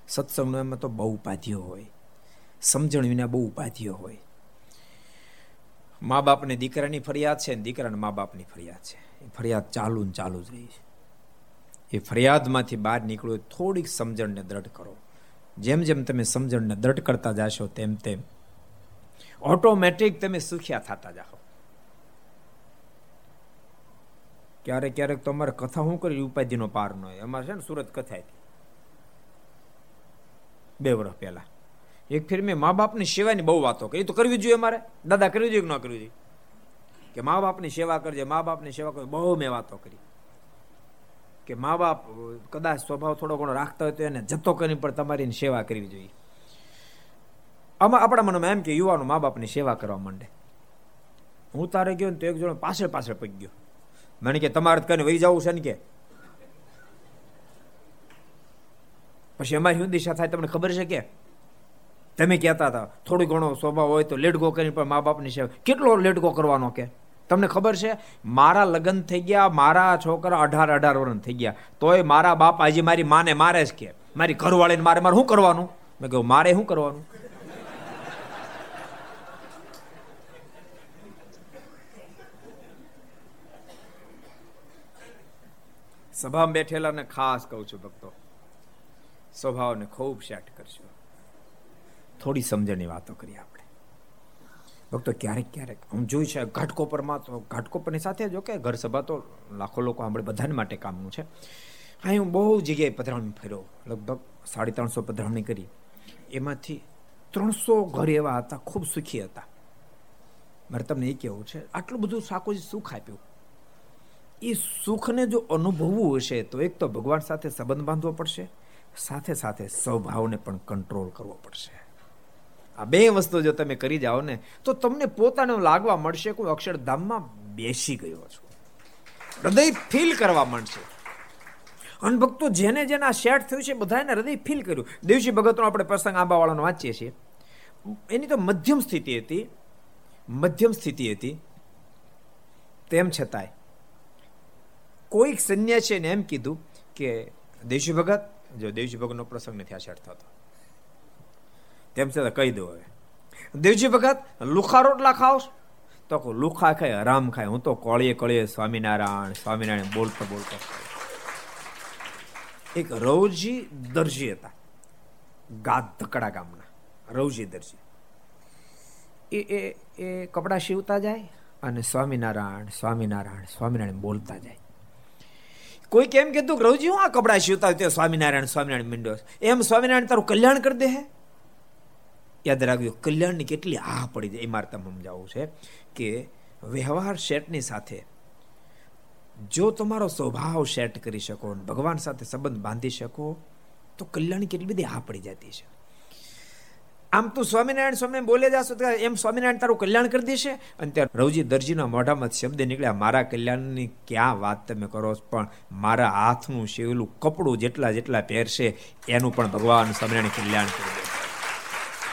સત્સંગનો એમાં તો બહુ ઉપાધિઓ હોય. સમજણ વિના બહુ ઉપાધિઓ હોય. મા બાપને દીકરાની ફરિયાદ છે ને દીકરાને મા બાપની ફરિયાદ છે. એ ફરિયાદ ચાલુ ને ચાલુ જ રહી છે. એ ફરિયાદમાંથી બહાર નીકળો થોડીક સમજણને દ્રઢ કરો. જેમ જેમ તમે સમજણને દ્રઢ કરતા જાશો, તેમ તેમ ઓટોમેટિક તમે સુખ્યા થતા જાઓ. ક્યારેક ક્યારેક તો અમારે કથા શું કરી ઉપાધિનો પાર ન હોય. અમારે છે ને સુરત કથા બે વર્ષ પહેલા. એક ફેર મેં મા બાપની સેવાની બહુ વાતો કરી. તો કરવી જોઈએ અમારે. દાદા કરવી જોઈએ કે ન કરવી જોઈએ? કે મા બાપની સેવા કરજે, મા બાપની સેવા કરજે, બહુ મેં વાતો કરી. કે મા બાપ કદાચ સ્વભાવ થોડો ઘણો રાખતા હોય તો એને જતો કરીને પણ તમારી સેવા કરવી જોઈએ. આમાં આપણા મનમાં એમ કે યુવાનો મા બાપની સેવા કરવા માંડે. હું તારે ગયો ને તો એક જણો પાછળ પાછળ પડી ગયો. મને કે તમારે કને વહી જવું છે ને કે? પછી અમારી શું દિશા થાય તમને ખબર છે કે? તમે કહેતા હતા, થોડું ઘણો સ્વભાવ હોય તો લેટગો કરીને પણ મા બાપની સેવા કેટલો લેટગો કરવાનો કે? તમને ખબર છે? મારા લગ્ન થઈ ગયા, મારા છોકરા અઢાર અઢાર વર્ષ થઈ ગયા. તોય મારા બાપ આજે મારી માને મારે જ કે, મારી ઘરવાળીને મારે મારે શું કરવાનું? મેં કહ્યું, મારે શું કરવાનું? સભામાં બેઠેલાને ખાસ કહું છું ભક્તો, સ્વભાવને ખૂબ સેટ કરશો થોડી સમજણની વાતો કરીએ આપણે ભક્તો ક્યારેક ક્યારેક હું જોયું છે, ઘાટકોપરમાં તો, ઘાટકોપરની સાથે જો કે ઘર સભા તો લાખો લોકો આપણે બધાને માટે કામનું છે. અહીં હું બહુ જગ્યાએ પધરાવણી ફેર્યો લગભગ સાડી ત્રણસો પધરાવણી કરી. એમાંથી ત્રણસો ઘર એવા હતા, ખૂબ સુખી હતા. મારે તમને એ કહેવું છે, આટલું બધું શાકોજી સુખ આપ્યું. એ સુખને જો અનુભવવું હશે, તો એક તો ભગવાન સાથે સંબંધ બાંધવો પડશે, સાથે સાથે સ્વભાવને પણ કંટ્રોલ કરવો પડશે. આ બે વસ્તુ જો તમે કરી જાઓ ને, તો તમને પોતાને લાગવા મળશે, કોઈ અક્ષરધામમાં બેસી ગયો છો. હૃદય ફીલ કરવા માંડશે. અનભક્તો જેને જેને આ સેટ થયું છે બધાને હૃદય ફીલ કર્યું. દેવજી ભગતનો આપણે પ્રસંગ આંબાવાળાનો વાંચીએ છીએ. એની તો મધ્યમ સ્થિતિ હતી, મધ્યમ સ્થિતિ હતી. તેમ છતાંય, કોઈક સંન્યાસીને એમ કીધું કે, દેવજી ભગત, જો દેવજી ભગતનો પ્રસંગ નથી આ સેટ થતો તેમ છતાં કહી દો હવે. દેવજી ભગત, લુખા રોટલા ખાવ તો લુખા ખાય હરામ ખાય. હું તો કોળીએ કોળીએ સ્વામિનારાયણ સ્વામિનારાયણ બોલતો બોલતો એક રવજી દરજી હતા ગાદ ધકડા ગામના. રવજી દરજી. એ એ એ કપડાં સીવતા જાય અને સ્વામિનારાયણ સ્વામિનારાયણ સ્વામિનારાયણ બોલતા જાય. કોઈ કેમ કીધું રવજી, હું આ કપડાં સીવતા હોય સ્વામિનારાયણ સ્વામિનારાયણ મીંડો એમ સ્વામિનારાયણ તારું કલ્યાણ કરી દે હે. યાદ રાખજો, કલ્યાણની કેટલી આહ પડી જાય એ મારે તમે સમજાવવું છે કે વ્યવહાર શેઠની સાથે જો તમારો સ્વભાવ સેટ કરી શકો ભગવાન સાથે સંબંધ બાંધી શકો, તો કલ્યાણની કેટલી બધી આ પડી જતી છે. આમ તું સ્વામિનારાયણ સ્વામી બોલે જાશો એમ સ્વામિનારાયણ તારું કલ્યાણ કરી દેશે અને ત્યારે રવજી દરજીના મોઢામાં શબ્દ નીકળ્યા, મારા કલ્યાણની ક્યાં વાત તમે કરો પણ મારા હાથનું શિવલું કપડું જેટલા જેટલા પહેરશે, એનું પણ ભગવાન સ્વામિનારાયણ કલ્યાણ કરી દે.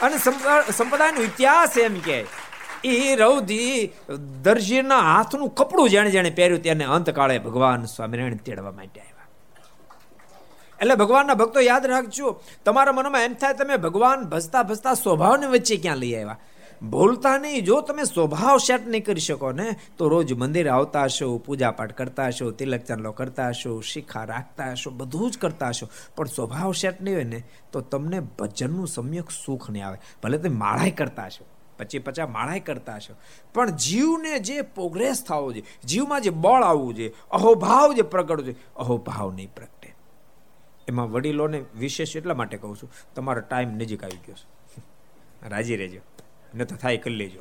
અને સંપ્રદાયનો ઇતિહાસ એમ કે એ રૌધી દરજીના હાથનું કપડું જેણે જેણે પહેર્યું તેને અંતકાળે ભગવાન સ્વામિનારાયણ તેડવા માટે આવ્યા. એટલે ભગવાનના ભક્તો યાદ રાખજો, તમારા મનમાં એમ થાય, તમે ભગવાન ભજતા ભજતા સ્વભાવને વચ્ચે ક્યાં લઈ આવ્યા? ભૂલતા નહીં. જો તમે સ્વભાવ સેટ નહીં કરી શકો ને, તો રોજ મંદિર આવતા હશો પૂજા પાઠ કરતા હશો, તિલક ચાંદલો કરતા હશો, શિખા રાખતા હશો, બધું જ કરતા હશો. પણ સ્વભાવ સેટ નહીં હોય ને, તો તમને ભજનનું સમ્યક સુખ નહીં આવે. ભલે તમે માળાઈ કરતા હશો પછી પચા માળાઈ કરતા હશો. પણ જીવને જે પ્રોગ્રેસ થવો જોઈએ, જીવમાં જે બળ આવવું જોઈએ, અહોભાવ જે પ્રગટવું જોઈએ, અહોભાવ નહીં પ્રગટે. એમાં વડીલોને વિશેષ એટલા માટે કહું છું, તમારો ટાઈમ નજીક આવી ગયો છે. રાજી રહેજો. ન તો થાય, કરી લેજો.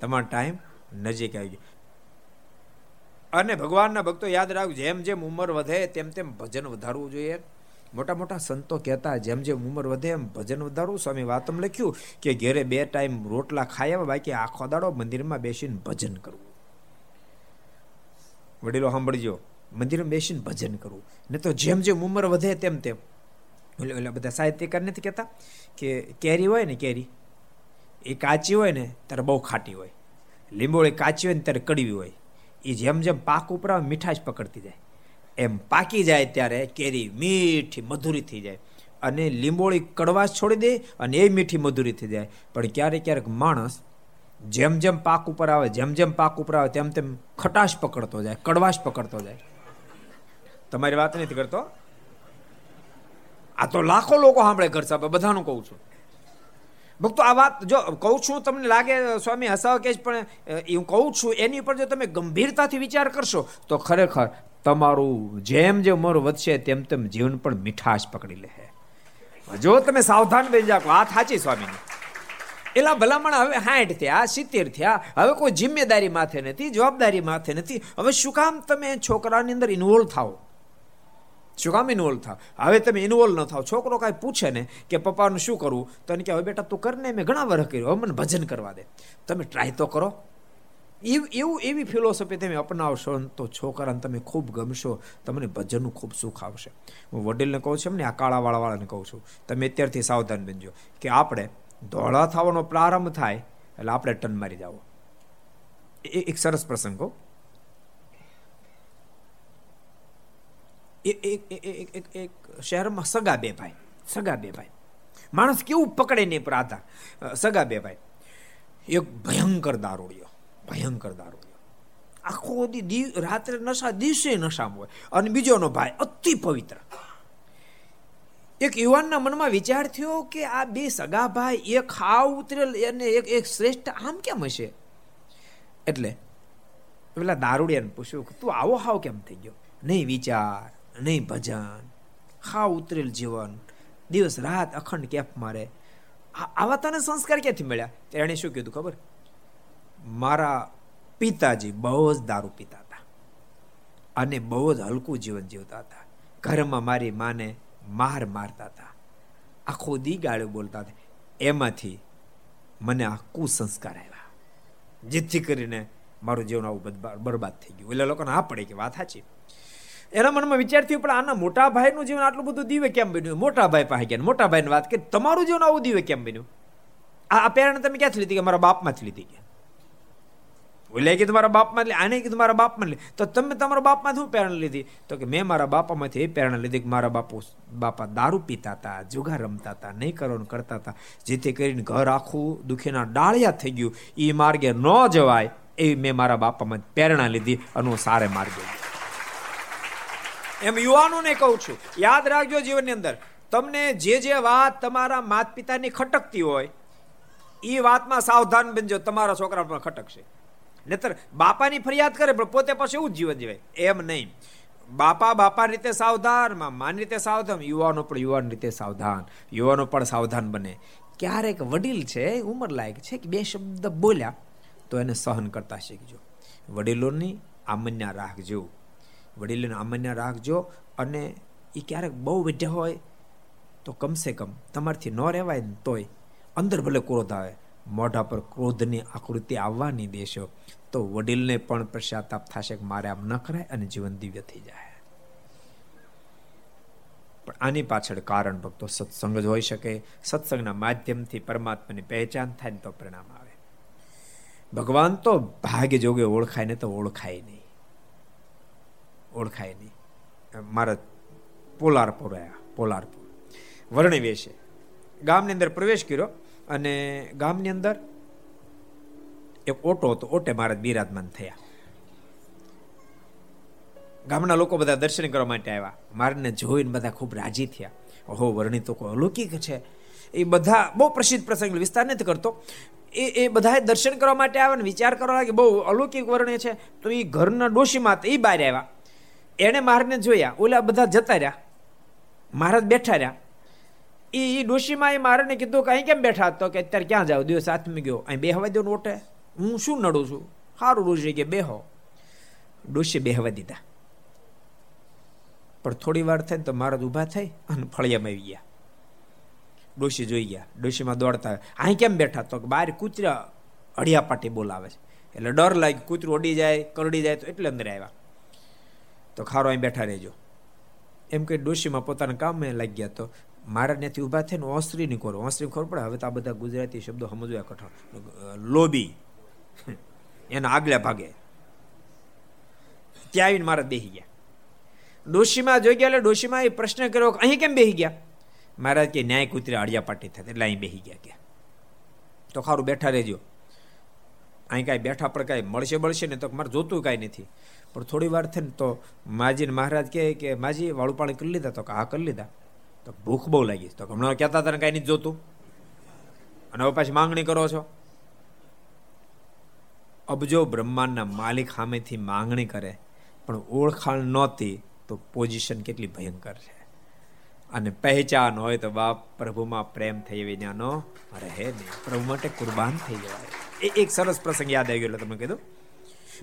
તમારો ટાઈમ નજીક આવી ગયો. અને ભગવાનના ભક્તો યાદ રાખજો, જેમ જેમ ઉંમર વધે તેમ તેમ ભજન વધારવું જોઈએ. મોટા મોટા સંતો કહેતા, જેમ જેમ ઉંમર વધે એમ ભજન વધારવું. સ્વામી વાતમ લખ્યું કે ઘેરે બે ટાઈમ રોટલા ખાયા બાકી આખો દાડો મંદિરમાં બેસીને ભજન કરવું. વડીલો સાંભળજો, મંદિરમાં બેસીને ભજન કરવું. ને તો જેમ જેમ ઉંમર વધે તેમ તેમ એટલે બધા સાહિત્યકાર નથી કહેતા? કે કેરી હોય ને કેરી, એ કાચી હોય ને ત્યારે બહુ ખાટી હોય. લીંબોળી કાચી હોય ને ત્યારે કડવી હોય. એ જેમ જેમ પાક ઉપર આવે મીઠાશ પકડતી જાય. એમ પાકી જાય ત્યારે કેરી મીઠી મધુરી થઈ જાય. અને લીંબોળી કડવાશ છોડી દે અને એ મીઠી મધુરી થઈ જાય. પણ ક્યારેક ક્યારેક માણસ જેમ જેમ પાક ઉપર આવે જેમ જેમ પાક ઉપર આવે તેમ તેમ ખટાશ પકડતો જાય, કડવાશ પકડતો જાય. તમારી વાત નથી કરતો? આ તો લાખો લોકો સાંભળે ઘર સાહેબ બધાનું કહું છું. ભક્તો, આ વાત જો કહું છું, તમને લાગે સ્વામી હસાવ કે પણ હું કહું છું, એની ઉપર જો તમે ગંભીરતાથી વિચાર કરશો, તો ખરેખર તમારું જેમ જેમ ઉંમર વધશે, તેમ તેમ જીવન પણ મીઠાશ પકડી લે જો તમે સાવધાન બની જાઓ, વાત સાચી સ્વામીની. એલા ભલામણ હવે હાઠ થયા, સિત્તેર થયા, હવે કોઈ જિમ્મેદારી માથે નથી, જવાબદારી માથે નથી. હવે શું કામ તમે છોકરાની અંદર ઇન્વોલ્વ થાઓ? શું કામ ઇન્વોલ્વ થાવ? હવે તમે ઇન્વોલ્વ ન થાવ. છોકરો કાંઈ પૂછે ને કે પપ્પાનું શું કરવું? તો એને કે હવે બેટા તું કરને, મેં ઘણા વર્ષ કર્યું. હવે મને ભજન કરવા દે. તમે ટ્રાય તો કરો. એવું, એવી ફિલોસોફી તમે અપનાવશો તો છોકરાને તમે ખૂબ ગમશો. તમને ભજનનું ખૂબ સુખ આવશે. હું વડીલને કહું છું એમને, આ કાળાવાળાવાળાને કહું છું. તમે અત્યારથી સાવધાન બનજો કે આપણે ધોળા થવાનો પ્રારંભ થાય એટલે આપણે ટન મારી જાઓ. એક સરસ પ્રસંગ કહું એક એક શહેરમાં સગા બે ભાઈ, સગા બે ભાઈ. માણસ કેવું પકડે નહીં પર આધાર? સગા બે ભાઈ. એક ભયંકર દારૂડિયો ભયંકર દારૂડિયો આખો દી રાત્રે નશા, દિવસે નશામાં હોય અને બીજોનો ભાઈ અતિ પવિત્ર. એક યુવાનના મનમાં વિચાર થયો કે આ બે સગા ભાઈ એક હાવ ઉતરેલ અને એક એક શ્રેષ્ઠ, આમ કેમ હશે? એટલે, પેલા દારૂડિયાને પૂછ્યું તું આવો હાવ કેમ થઈ ગયો? નહીં વિચાર. નહીં ભજન. હા ઉતરેલ જીવન. દિવસ રાત અખંડ કેફ મારે. આવા તને સંસ્કાર ક્યાંથી મળ્યા? એણે શું કીધું ખબર? મારા પિતાજી બહુ જ દારૂ પીતા હતા. અને બહુ જ હલકું જીવન જીવતા હતા. ઘરમાં મારી માને માર મારતા હતા. આખો દી ગાળો બોલતા હતા. એમાંથી મને આ કુસંસ્કાર આવ્યા. જેથી કરીને મારું જીવન આવું બરબાદ થઈ ગયું. એટલે લોકોને આ પડે કે વાત સાચી. એના મનમાં વિચાર થયો, પણ આના મોટા ભાઈનું જીવન આટલું બધું દિવ્ય કેમ બન્યું? મોટા ભાઈ પાસે ગયા મોટા ભાઈની વાત કે તમારું જીવન આવું દિવ્ય કેમ બન્યું? આ પ્રેરણા તમે ક્યાંથી લીધી કે મારા બાપમાંથી લીધી કે? ઓલે કીધું મારા બાપમાં લે, આને કીધું મારા બાપમાં લે. તો તમે તમારા બાપમાં શું પ્રેરણા લીધી? તો કે મેં મારા બાપામાંથી એ પ્રેરણા લીધી કે મારા બાપુ, બાપા દારૂ પીતા હતા જુગા રમતા હતા નહીં કરવાનું કરતા હતા, જેથી કરીને ઘર આખું દુખીના ડાળિયા થઈ ગયું. એ માર્ગે ન જવાય, એ મેં મારા બાપામાં પ્રેરણા લીધી અને હું સારે માર્ગે એમ યુવાનોને કહું છું, યાદ રાખજો જીવનની અંદર, તમને જે જે વાત તમારા માત પિતાની ખટકતી હોય એ વાતમાં સાવધાન બનજો, તમારા છોકરા પણ ખટકશે. નહીતર બાપાની ફરિયાદ કરે, પણ પોતે પછી એવું જીવન જીવાય. એમ નહીં. બાપા બાપા રીતે સાવધાન માન રીતે સાવધાન, યુવાનો પણ યુવાન રીતે સાવધાન, યુવાનો પણ સાવધાન બને. ક્યારેક વડીલ છે ઉંમર લાયક છે કે બે શબ્દ બોલ્યા, તો એને સહન કરતા શીખજો. વડીલોની આમન્યા રાખજો. વડીલોને અમાન્ય રાખજો અને એ ક્યારેક બહુ વેઢ્યા હોય તો કમસે કમ તમારથી ન રહેવાય ને તોય અંદર ભલે ક્રોધ આવે, મોઢા પર ક્રોધની આકૃતિ આવવાની દેશો, તો વડીલને પણ પશ્ચાતાપ થશે કે મારે આમ ન કરાય અને જીવન દિવ્ય થઈ જાય. પણ આની પાછળ કારણ ભક્તો સત્સંગ જ હોઈ શકે, સત્સંગના માધ્યમથી પરમાત્માની પહેચાન થાય ને તો પરિણામ આવે. ભગવાન તો ભાગ્ય જોગે ઓળખાય ને તો ઓળખાય નહીં. ઓળખાય નહીં. મારા પોલારપુર આવ્યા પોલારપુર વર્ણિ વેશે. ગામની અંદર પ્રવેશ કર્યો અને ગામની અંદર એક ઓટો હતો, ઓટે મહારાજ બિરાજમાન થયા. ગામના લોકો બધા દર્શન કરવા માટે આવ્યા. મારને જોઈને બધા ખૂબ રાજી થયા. ઓહો વર્ણિત તો કોઈ અલૌકિક છે. એ બધા બહુ પ્રસિદ્ધ પ્રસંગ વિસ્તાર નથી કરતો. એ એ બધાએ દર્શન કરવા માટે આવ્યા ને વિચાર કરવા લાગે બહુ અલૌકિક વર્ણ્ય છે. તો એ ઘરના ડોશીમાં એ બહાર આવ્યા. એણે મહારાજને જોયા. ઓલા બધા જતા રહ્યા. મહારાજ બેઠા રહ્યા. એ એ ડોશીમાં એ મહારાજને કીધું કે અહીં કેમ બેઠા? તો કે અત્યારે ક્યાં જાવ? દિવસ હાથમાં ગયો. અહીં બેહવા દો નોટે હું શું નડું છું? સારું ડોશી કે બેહો. ડોશી બેહવા દીધા. પણ થોડી વાર થઈને તો મહારાજ ઊભા થઈ અને ફળિયામાં આવી ગયા. ડોશી જોઈ ગયા. ડોશીમાં દોડતા અહીં કેમ બેઠા? તો બહાર કૂતરા અડિયા પાટી બોલાવે છે. એટલે ડર લાગે કૂતરું અડી જાય, કરડી જાય તો એટલે અંદર આવ્યા. તો ખારો અહીં બેઠા રહેજો. એમ કહી ડોશીમાં પોતાના કામે લાગી ગયા તો મારા ત્યાંથી ઊભા થઈને ઓસ્ત્રી ની કરો ઓસ્ત્રી ખબર પડે, હવે તો આ બધા ગુજરાતી શબ્દો સમજવા કઠણ. લોબી. એના આગલા ભાગે. ત્યાં આવીને મારા બેહી ગયા. ડોશીમાં જોઈ ગયા એટલે ડોશીમાં એ પ્રશ્ન કર્યો અહીં કેમ બેહી ગયા? મહારાજ કે ન્યાય કૂતરી અડિયા પાટી થતી એટલે અહીં બેહી ગયા કે. તો ખારું બેઠા રહેજો. અહીં કાંઈ બેઠા પણ કાંઈ મળશે મળશે ને તો મારે જોતું કાંઈ નથી. પણ થોડી વાર થઈને તો માજીને મહારાજ કહે કે, માજી, વાળું પાણી કરી લીધા. તો કે, હા, કરી લીધા. તો ભૂખ બહુ લાગી. તો હમણાં કહેતા તને કાંઈ નથી જોતું. અને હવે પાછી માંગણી કરો છો? અબજો બ્રહ્માંડના માલિક સામેથી માંગણી કરે, પણ ઓળખાણ નહોતી, તો પોઝિશન કેટલી ભયંકર છે. અને પહેચાન હોય તો બાપ પ્રભુમાં પ્રેમ થઈ વિનાનો રહે નહીં. પ્રભુ માટે કુરબાન થઈ જવાય. એ એક સરસ પ્રસંગ યાદ આવી ગયો તમને કીધું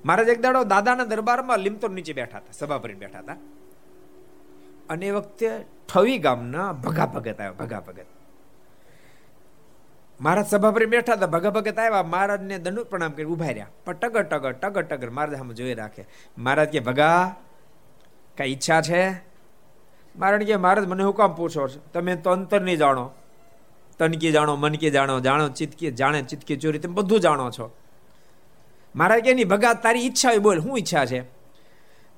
મહારાજ એક દાડો દાદાના દરબારમાં લીમતોર નીચે બેઠા હતા, સભા ભરીને બેઠા હતા. અને એ વખતે ઠવી ગામના ભગા ભગત આવ્યા ભગા ભગત મહારાજ સભા પર બેઠા હતા ભગા ભગત આવ્યા, મહારાજને દંડ પ્રણામ કરી ઊભા રહ્યા. પણ ટગર ટગર ટગર ટગર મહારાજ સામે જોઈ રાખે. મહારાજ કે, ભગા, કઈ ઈચ્છા છે? મહારાજ કે, મહારાજ, મને હું કામ પૂછો છો? તમે તો અંતર નહીં જાણો. તન કે જાણો, મન કે જાણો જાણો ચિતકી જાણે ચિતકી ચોરી, તમે બધું જાણો છો. મહારાજ કે નહીં ભગા તારી ઈચ્છા હોય બોલ શું ઈચ્છા છે?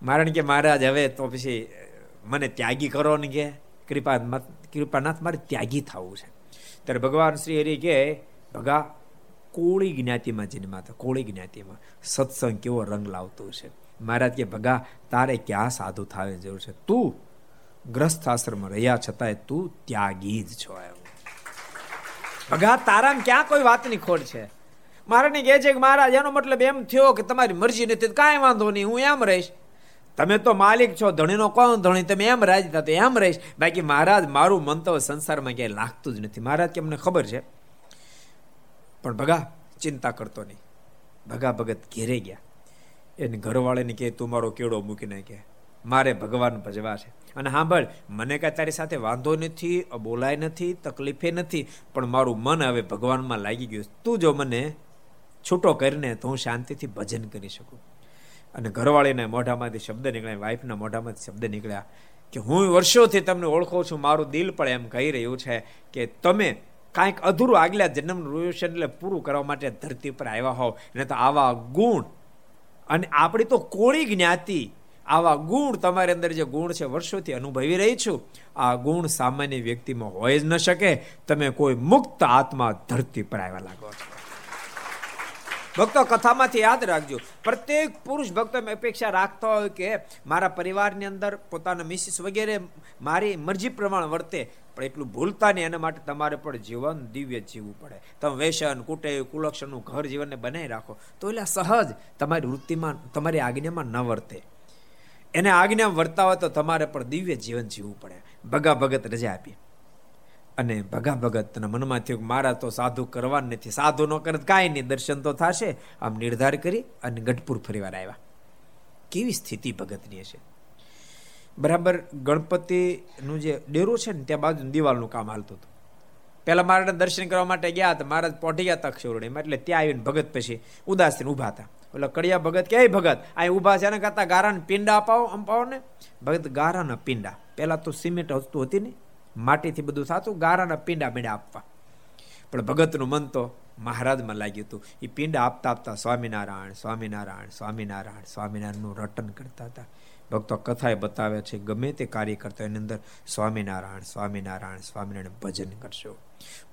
મારણ કે મહારાજ, હવે તો પછી મને ત્યાગી કરો ને કે? કૃપા કૃપાનાથ મારે ત્યાગી થવું છે. ત્યારે ભગવાન શ્રી હરિ કે, ભગા, કોળી જ્ઞાતિમાં જન્મા હતા, કોળી જ્ઞાતિમાં. સત્સંગ કેવો રંગ લાવતો છે. મહારાજ કે, ભગા, તારે ક્યાં સાધુ થવાની જરૂર છે? તું ગ્રસ્થ આશ્રમમાં રહ્યા છતાંય તું ત્યાગી જ છો એમ. ભગા, તારામાં ક્યાં કોઈ વાતની ખોટ છે? મારાને કહે છે કે મહારાજ, એનો મતલબ એમ થયો કે તમારી મરજી નથી કાંઈ વાંધો નહીં, હું એમ રહીશ. તમે તો માલિક છો, ધણીનો કોણ ધણી? તમે એમ રાજી થતો એમ રહીશ. બાકી મહારાજ, મારું મંતવ્ય સંસારમાં ક્યાંય લાગતું જ નથી. મહારાજ કે અમને ખબર છે? પણ ભગા, ચિંતા કરતો નહીં. ભગા ભગત ઘેરે ગયા. એને ઘરવાળાને કહે, તું મારો કેળો મૂકીને કે, મારે ભગવાન ભજવા છે. અને સાંભળ મને કાંઈ તારી સાથે વાંધો નથી બોલાય નથી, તકલીફે નથી, પણ મારું મન હવે ભગવાનમાં લાગી ગયું તું જો મને છૂટો કરીને તો હું શાંતિથી ભજન કરી શકું. અને ઘરવાળીના મોઢામાંથી શબ્દ નીકળ્યા, વાઈફના મોઢામાંથી શબ્દ નીકળ્યા કે હું વર્ષોથી તમને ઓળખું છું, મારું દિલ પણ એમ કહી રહ્યું છે કે તમે કાંઈક અધૂરું આગલા જન્મનું રોયુશન એટલે પૂરું કરવા માટે ધરતી પર આવ્યા હોવ. ને તો આવા ગુણ, અને આપણી તો કોળી જ્ઞાતિ, આવા ગુણ તમારી અંદર જે ગુણ છે વર્ષોથી અનુભવી રહી છું, આ ગુણ સામાન્ય વ્યક્તિમાં હોય જ ન શકે. તમે કોઈ મુક્ત આત્મા ધરતી પર આવ્યા લાગો છો. ભક્તો કથામાંથી યાદ રાખજો. પ્રત્યેક પુરુષ ભક્તો અપેક્ષા રાખતા હોય કે મારા પરિવારની અંદર પોતાના મિસિસ વગેરે મારી મરજી પ્રમાણે વર્તે, પણ એટલું ભૂલતા નહીં, એના માટે તમારે પણ જીવન દિવ્ય જીવવું પડે. તમે વેસન કુટે, કુલક્ષણનું ઘર જીવનને બનાવી રાખો, તો એટલે સહજ તમારી વૃત્તિમાં, તમારી આજ્ઞામાં ન વર્તે. એને આજ્ઞા હોય તો તમારે પણ દિવ્ય જીવન જીવવું પડે. ભગા ભગત રજા આપી અને ભગા ભગતના મનમાં થયું મારા તો સાધુ કરવા નથી. સાધુ ન કરે કાંઈ નહીં, દર્શન તો થશે. આમ નિર્ધાર કરી અને ગઢપુર ફરીવાર આવ્યા. કેવી સ્થિતિ ભગતની હશે? બરાબર ગણપતિનું જે ડેરો છે ને, ત્યાં બાજુ દિવાલનું કામ હાલતું હતું. પહેલાં મારા દર્શન કરવા માટે ગયા હતા મહારાજ પોઢી ગયા હતા અક્ષરોડીમાં એટલે ત્યાં આવીને ભગત પછી ઉદાસીન ઊભા હતા. એટલે કડિયા ભગત ક્યાંય ભગત અહીં ઊભા છે, એને કરતા ગારાના પિંડા અપાવો અપાવો ને ભગત ગારાના પિંડા. પહેલાં તો સિમેન્ટ હસતું હતી ને માટીથી બધું સાચું ગારાના પિંડા મીંડા આપવા. પણ ભગતનું મન તો મહારાજમાં લાગ્યું હતું. એ પિંડા આપતા આપતા સ્વામિનારાયણ સ્વામિનારાયણ સ્વામિનારાયણ, સ્વામિનારાયણનું રટન કરતા હતા. ભક્તો કથાએ બતાવે છે, ગમે તે કાર્ય કરતા એની અંદર સ્વામિનારાયણ સ્વામિનારાયણ સ્વામિનારાયણ ભજન કરશો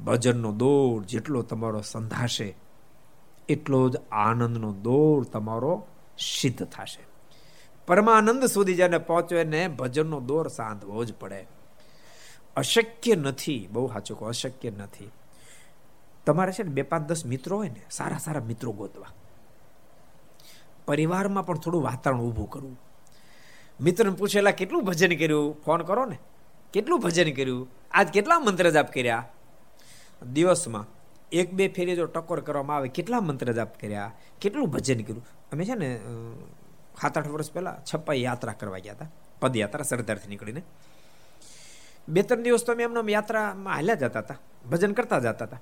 ભજનનો દોર જેટલો તમારો સંધાશે, એટલો જ આનંદનો દોર તમારો સિદ્ધ થશે. પરમાનંદ સુધી જેને પહોંચે ને ભજનનો દોર સાંધવો જ પડે. અશક્ય નથી, બહુ સાચું કહો, અશક્ય નથી. તમારે છે ને બે પાંચ દસ મિત્રો હોય ને, સારા સારા મિત્રો ગોતવા. પરિવારમાં પણ થોડું વાતાવરણ ઊભું કરવું. મિત્રને પૂછેલા, કેટલું ભજન કર્યું? ફોન કરો ને. કેટલું ભજન કર્યું? આજ કેટલા મંત્ર જાપ કર્યા? દિવસમાં એક બે ફેરી જો ટકોર કરવામાં આવે, કેટલા મંત્ર જાપ કર્યા? કેટલું ભજન કર્યું? અમે છે ને સાત આઠ વર્ષ પહેલાં છપ્પાઈ યાત્રા કરવા ગયા હતા. પદયાત્રા સરદારથી નીકળીને. બે ત્રણ દિવસ તો અમે એમનો યાત્રામાં હાલ્યા જતા હતા, ભજન કરતા જતા હતા.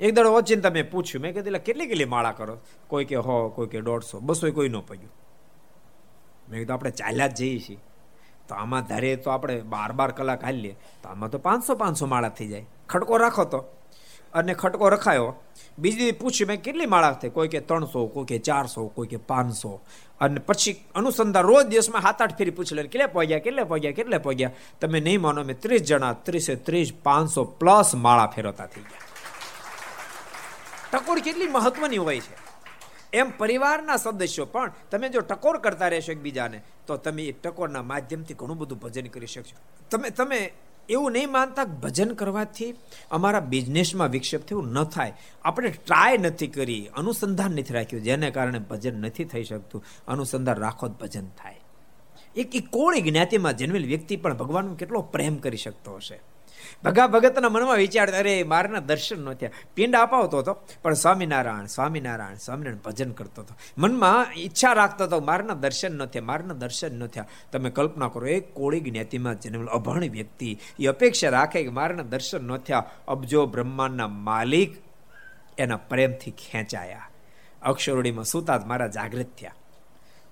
એક દાડો ઓચિંતા મેં પૂછ્યું, મેં કીધું કેટલી કેટલી માળા કરો? કોઈ કે, હો, કોઈ કે, દોઢસો. બસો કોઈ ન પડ્યું. મેં કીધું, આપણે ચાલ્યા જ જઈએ છીએ. તો આમાં ધારે તો આપણે બાર બાર કલાક હાલીએ, તો આમાં તો પાંચસો પાંચસો માળા થઈ જાય. ખડકો રાખો તો. અને ખટકો રખાયો. બીજી પૂછ્યું, મેં કેટલી માળા થઈ? કોઈ કે ત્રણસો, કોઈ કે ચારસો, કોઈ કે પાંચસો. અને પછી અનુસંધાન રોજ દિવસમાં સાત આઠ ફેરી પૂછી લે, કેટલે પહોંચ્યા કેટલે પહોંચ્યા કેટલે પહોંચ્યા? તમે નહીં માનો મેં ત્રીસ જણા, ત્રીસે ત્રીસ, પાંચસો પ્લસ માળા ફેરવતા થઈ ગયા. ટકોર કેટલી મહત્વની હોય છે. એમ પરિવારના સદસ્યો પણ તમે જો ટકોર કરતા રહેશો એકબીજાને, તો તમે એ ટકોરના માધ્યમથી ઘણું બધું ભજન કરી શકશો. તમે તમે એવું નહીં માનતા ભજન કરવાથી અમારા બિઝનેસમાં વિક્ષેપ થયું, ન થાય. આપણે ટ્રાય નથી કરી, અનુસંધાન નથી રાખ્યું, જેને કારણે ભજન નથી થઈ શકતું. અનુસંધાન રાખો જ ભજન થાય. એક કોળી જ્ઞાતિમાં જન્મેલ વ્યક્તિ પણ ભગવાનનો કેટલો પ્રેમ કરી શકતો હશે? ભગા ભગતના મનમાં વિચાર અરે, મારના દર્શન ન થયા. પિંડ અપાવતો હતો, પણ સ્વામિનારાયણ સ્વામિનારાયણ સ્વામિનારાયણ ભજન કરતો હતો. મનમાં ઈચ્છા રાખતો હતો, મારના દર્શન ન થયા, મારના દર્શન ન થયા. તમે કલ્પના કરો, એક કોળી જ્ઞાતિમાં જન્મેલ અભણ વ્યક્તિ એ અપેક્ષા રાખે કે મારના દર્શન ન થયા, અબજો બ્રહ્માંડના માલિક એના પ્રેમથી ખેંચાયા. અક્ષરોડીમાં સુતા મારા જાગૃત થયા.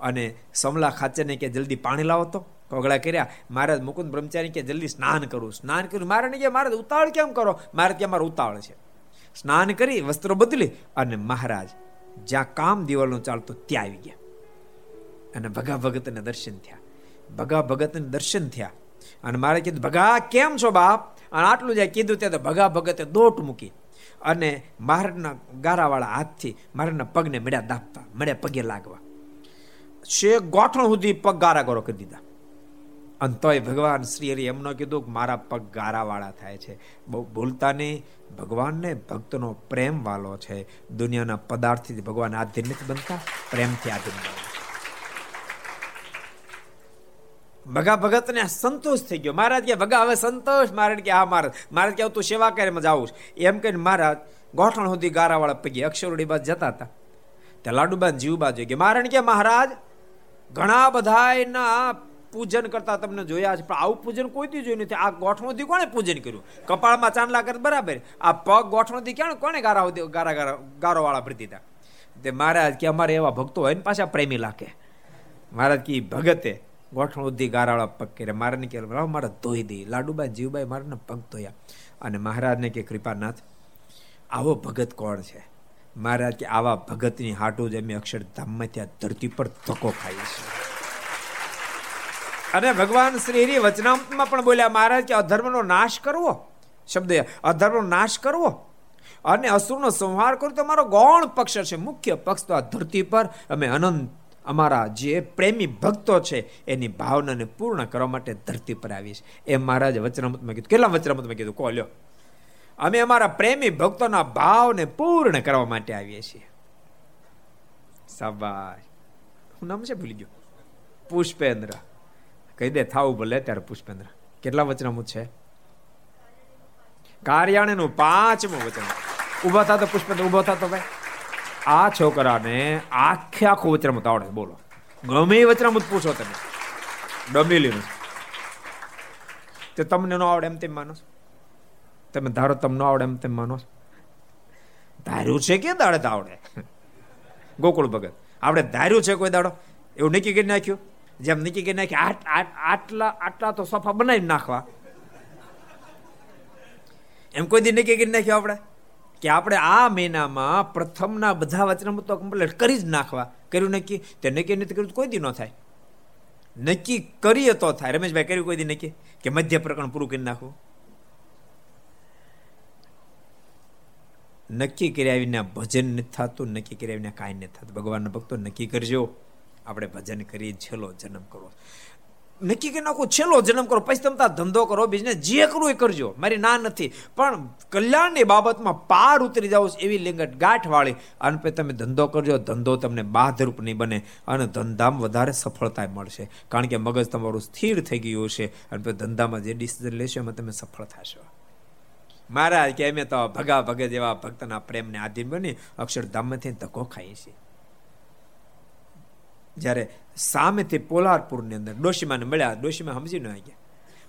અને સમલા ખાચરને કે જલ્દી પાણી લાવો તો કોગળા કર્યા, મહારાજ, મુકુંદ બ્રહ્મચારી કે જલ્દી સ્નાન કરું. સ્નાન કર્યું? મારે કે મારે ઉતાવળ કેમ કરો? મારે ત્યાં મારે ઉતાવળ છે. સ્નાન કરી, વસ્ત્રો બદલી અને મહારાજ જ્યાં કામ દિવાલનું ચાલતું ત્યાં આવી ગયા. અને ભગા ભગતને દર્શન થયા. ભગા ભગતને દર્શન થયા. અને મારે કીધું, ભગા, કેમ છો બાપ? અને આટલું જાય કીધું ત્યાં તો ભગા ભગતે દોટ મૂકી અને મહારાજના ગારાવાળા હાથથી મહારાજના પગને મળ્યા દાપતા મળ્યા પગે લાગવા. છે ગોઠણ સુધી પગ ગારા ગોરો કરી દીધા. અને તોય ભગવાન શ્રી હરિ એમનો કીધું કે મારા પગ ગારાવાળા થાય છે. બહુ ભૂલતા નહીં. ભગવાનને ભક્તનો પ્રેમ વાલો છે. દુનિયાના પદાર્થથી ભગવાન આધીન નથી બનતા, પ્રેમથી આધીન બને ભગા ભગત ને સંતોષ થઈ ગયો. મહારાજ કે, ભગા, હવે સંતોષ. મહારાજ કે, હા, મહારાજ. મહારાજ કે તું સેવા કરે મજા આવું એમ કહીને મહારાજ ગોઠણ સુધી ગારાવાળા પગી અક્ષરોડી બાદ જતા હતા. ત્યાં લાડુબાન જીવબા જોઈ ગયા મહારાજ કે, મહારાજ, ઘણા બધા એના પૂજન કરતા તમને જોયા છે. પણ આવું પૂજન કોઈથી જોયું નથી. આ ગોઠણોથી કોણે પૂજન કર્યું? કપાળમાં ચાંદલા કરે બરાબર. આ પગ ગોઠણોથી ક્યાં કોને ગારા ગારા ગારા ગારો વાળા ભરતી હતા તે મહારાજ કે અમારે એવા ભક્તો હોય ને પાછા પ્રેમી લાગે. મહારાજ કે ભગતે ગોઠણ ઉદ્ધી ગારાવાળા પગ કરે મારાને કે મારા ધોઈ દઈ લાડુબાઈ, જીવબાઈ મારાને પગ ધોયા. અને મહારાજને કે, કૃપાનાથ, આવો ભગત કોણ છે? મહારાજ કે, આવા ભગતની હાટું જ અમે અક્ષરધામમાં ત્યાં ધરતી પર ધક્કો ખાઈએ છીએ. અને ભગવાન શ્રી વચનામૃતમાં પણ બોલ્યા, મહારાજ, કે અધર્મનો નાશ કરવો? શબ્દ, અધર્મનો નાશ કરવો? અને અસુરનો સંહાર તો અમારો ગૌણ પક્ષ છે, મુખ્ય પક્ષ તો આ ધરતી પર. અમે અનંત, અમારા જે પ્રેમી ભક્તો છે, એની ભાવનાને પૂર્ણ કરવા માટે ધરતી પર આવીએ છીએ. એ મહારાજ વચનામૃતમાં કીધું. કેટલા વચનામૃતમાં કીધું? કોલ્યો અમે અમારા પ્રેમી ભક્તોના ભાવને પૂર્ણ કરવા માટે આવીએ છીએ. સાબાશ. હું નામ છે? ભૂલી ગયો. પુષ્પેન્દ્ર. કહી દે, થાવું ભલે, ત્યારે પુષ્પેન્દ્ર કેટલા વચનામૃત છે? કાર્યાણીનું પાંચમું વચન. ઊભા થતો પુષ્પેન્દ્ર ઊભો થતો ભાઈ. આ છોકરાને આખે આખું વચનામૃત આવડે બોલો. ગમે એ વચનામૃત પૂછો તમે. ડમેલીનું તે તમને ન આવડે એમ તેમ માનો તમે ધારો તમને આવડે એમ તેમ માનો ધાર્યું છે કે દાડે આવડે? ગોકુળ ભગત. આપણે ધાર્યું છે કોઈ દાડો? એવું નક્કી કરી નાખ્યું? જેમ નક્કી કરી નાખી આટલા આટલા તો સોફા બનાવી નાખવા. એમ કોઈ દી નક્કી કરી નાખ્યું આપણે? કે આપણે આ મહિનામાં પ્રથમના બધા વચનામૃતો કમ્પ્લીટ કરી જ નાખવા. કર્યું નક્કી? તે નક્કી નથી કર્યું કોઈ દી ન થાય. નક્કી કરીએ તો થાય. રમેશભાઈ, કર્યું કોઈ દી નક્કી? કે મધ્ય પ્રકરણ પૂરું કરી નાખવું? નક્કી કર્યા વિના ભજન નથી થતું, નક્કી કર્યા વિના કાંઈ નથી થતું. ભગવાનના ભક્તો નક્કી કરજો. આપણે ભજન કરી છેલ્લો જન્મ કરો. નક્કી કરી નાખો, છેલ્લો જન્મ કરો. પછી તમે ધંધો કરો બિઝનેસ જે કરવું એ કરજો. મારી ના નથી. પણ કલ્યાણની બાબતમાં પાર ઉતરી જાવ એવી લિંગટ ગાંઠવાળી. અને પછી તમે ધંધો કરજો, ધંધો તમને બાધરૂપ નહીં બને. અને ધંધામાં વધારે સફળતા મળશે. કારણ કે મગજ તમારું સ્થિર થઈ ગયું છે અને પછી ધંધામાં જે ડિસિઝન લેશો, એમાં તમે સફળ થશો. મહારાજ કે અમે તો ભગા ભગે જેવા ભક્તના પ્રેમને આધીન બની, અક્ષરધામમાંથી ધક્કો ખાઈએ છીએ. જ્યારે સામેથી પોલારપુરની અંદર ડોશીમાને મળ્યા, ડોશીમાં સમજી ન ગયા.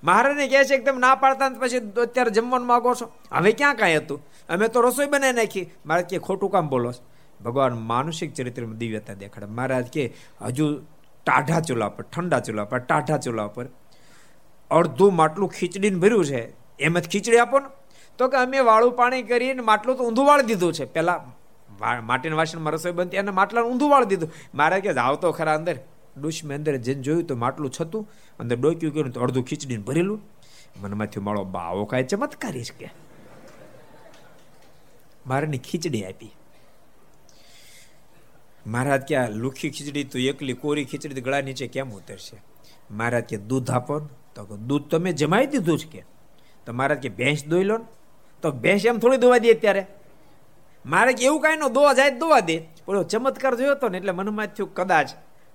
મહારાજને કહે છે કે તમે ના પાડતા પછી અત્યારે જમવાનું માગો છો? હવે ક્યાં કાંઈ હતું? અમે તો રસોઈ બનાવી નાખી. મારે કે ખોટું કામ બોલો ભગવાન માનસિક ચરિત્રમાં દિવ્યતા દેખાડે. મહારાજ કે, હજુ ટાઢા ચૂલા પર, ઠંડા ચૂલા પર, ટાઢા ચૂલા પર અડધું માટલું ખીચડીને ભર્યું છે. એમ જ ખીચડી આપો ને. તો કે, અમે વાળું પાણી કરીને માટલું તો ઊંધું વાળી દીધું છે. પેલા માટીના વાસણમાં રસોઈ બનતી અને માટલા ઊંધું વાળી દીધું. મારે કે જાવ તો ખરા અંદર. ડુશમે અંદર જઈને જોયું તો માટલું છતું, અંદર ડોક્યું કર્યું તો અડધું ખીચડીને ભરેલું. મનમાંથી માળો બાવો કાંઈ ચમત્કારી છે કે મારાની ખીચડી આપી. મહારાજ કે લુખી ખીચડી તો એકલી કોરી ખીચડી ગળા નીચે કેમ ઉતરશે? મહારાજ કે, દૂધ આપો તો દૂધ તમે જમાઈ દીધું છે કે. તો મહારાજ કે, ભેંસ દોઈ લો તો ભેંસ એમ થોડી દોવા દે અત્યારે. મારે કે એવું કાંઈ ન દોવા જાય દોવા દે. પણ ચમત્કાર જોયો હતો ને એટલે મનમાં થયું કદાચ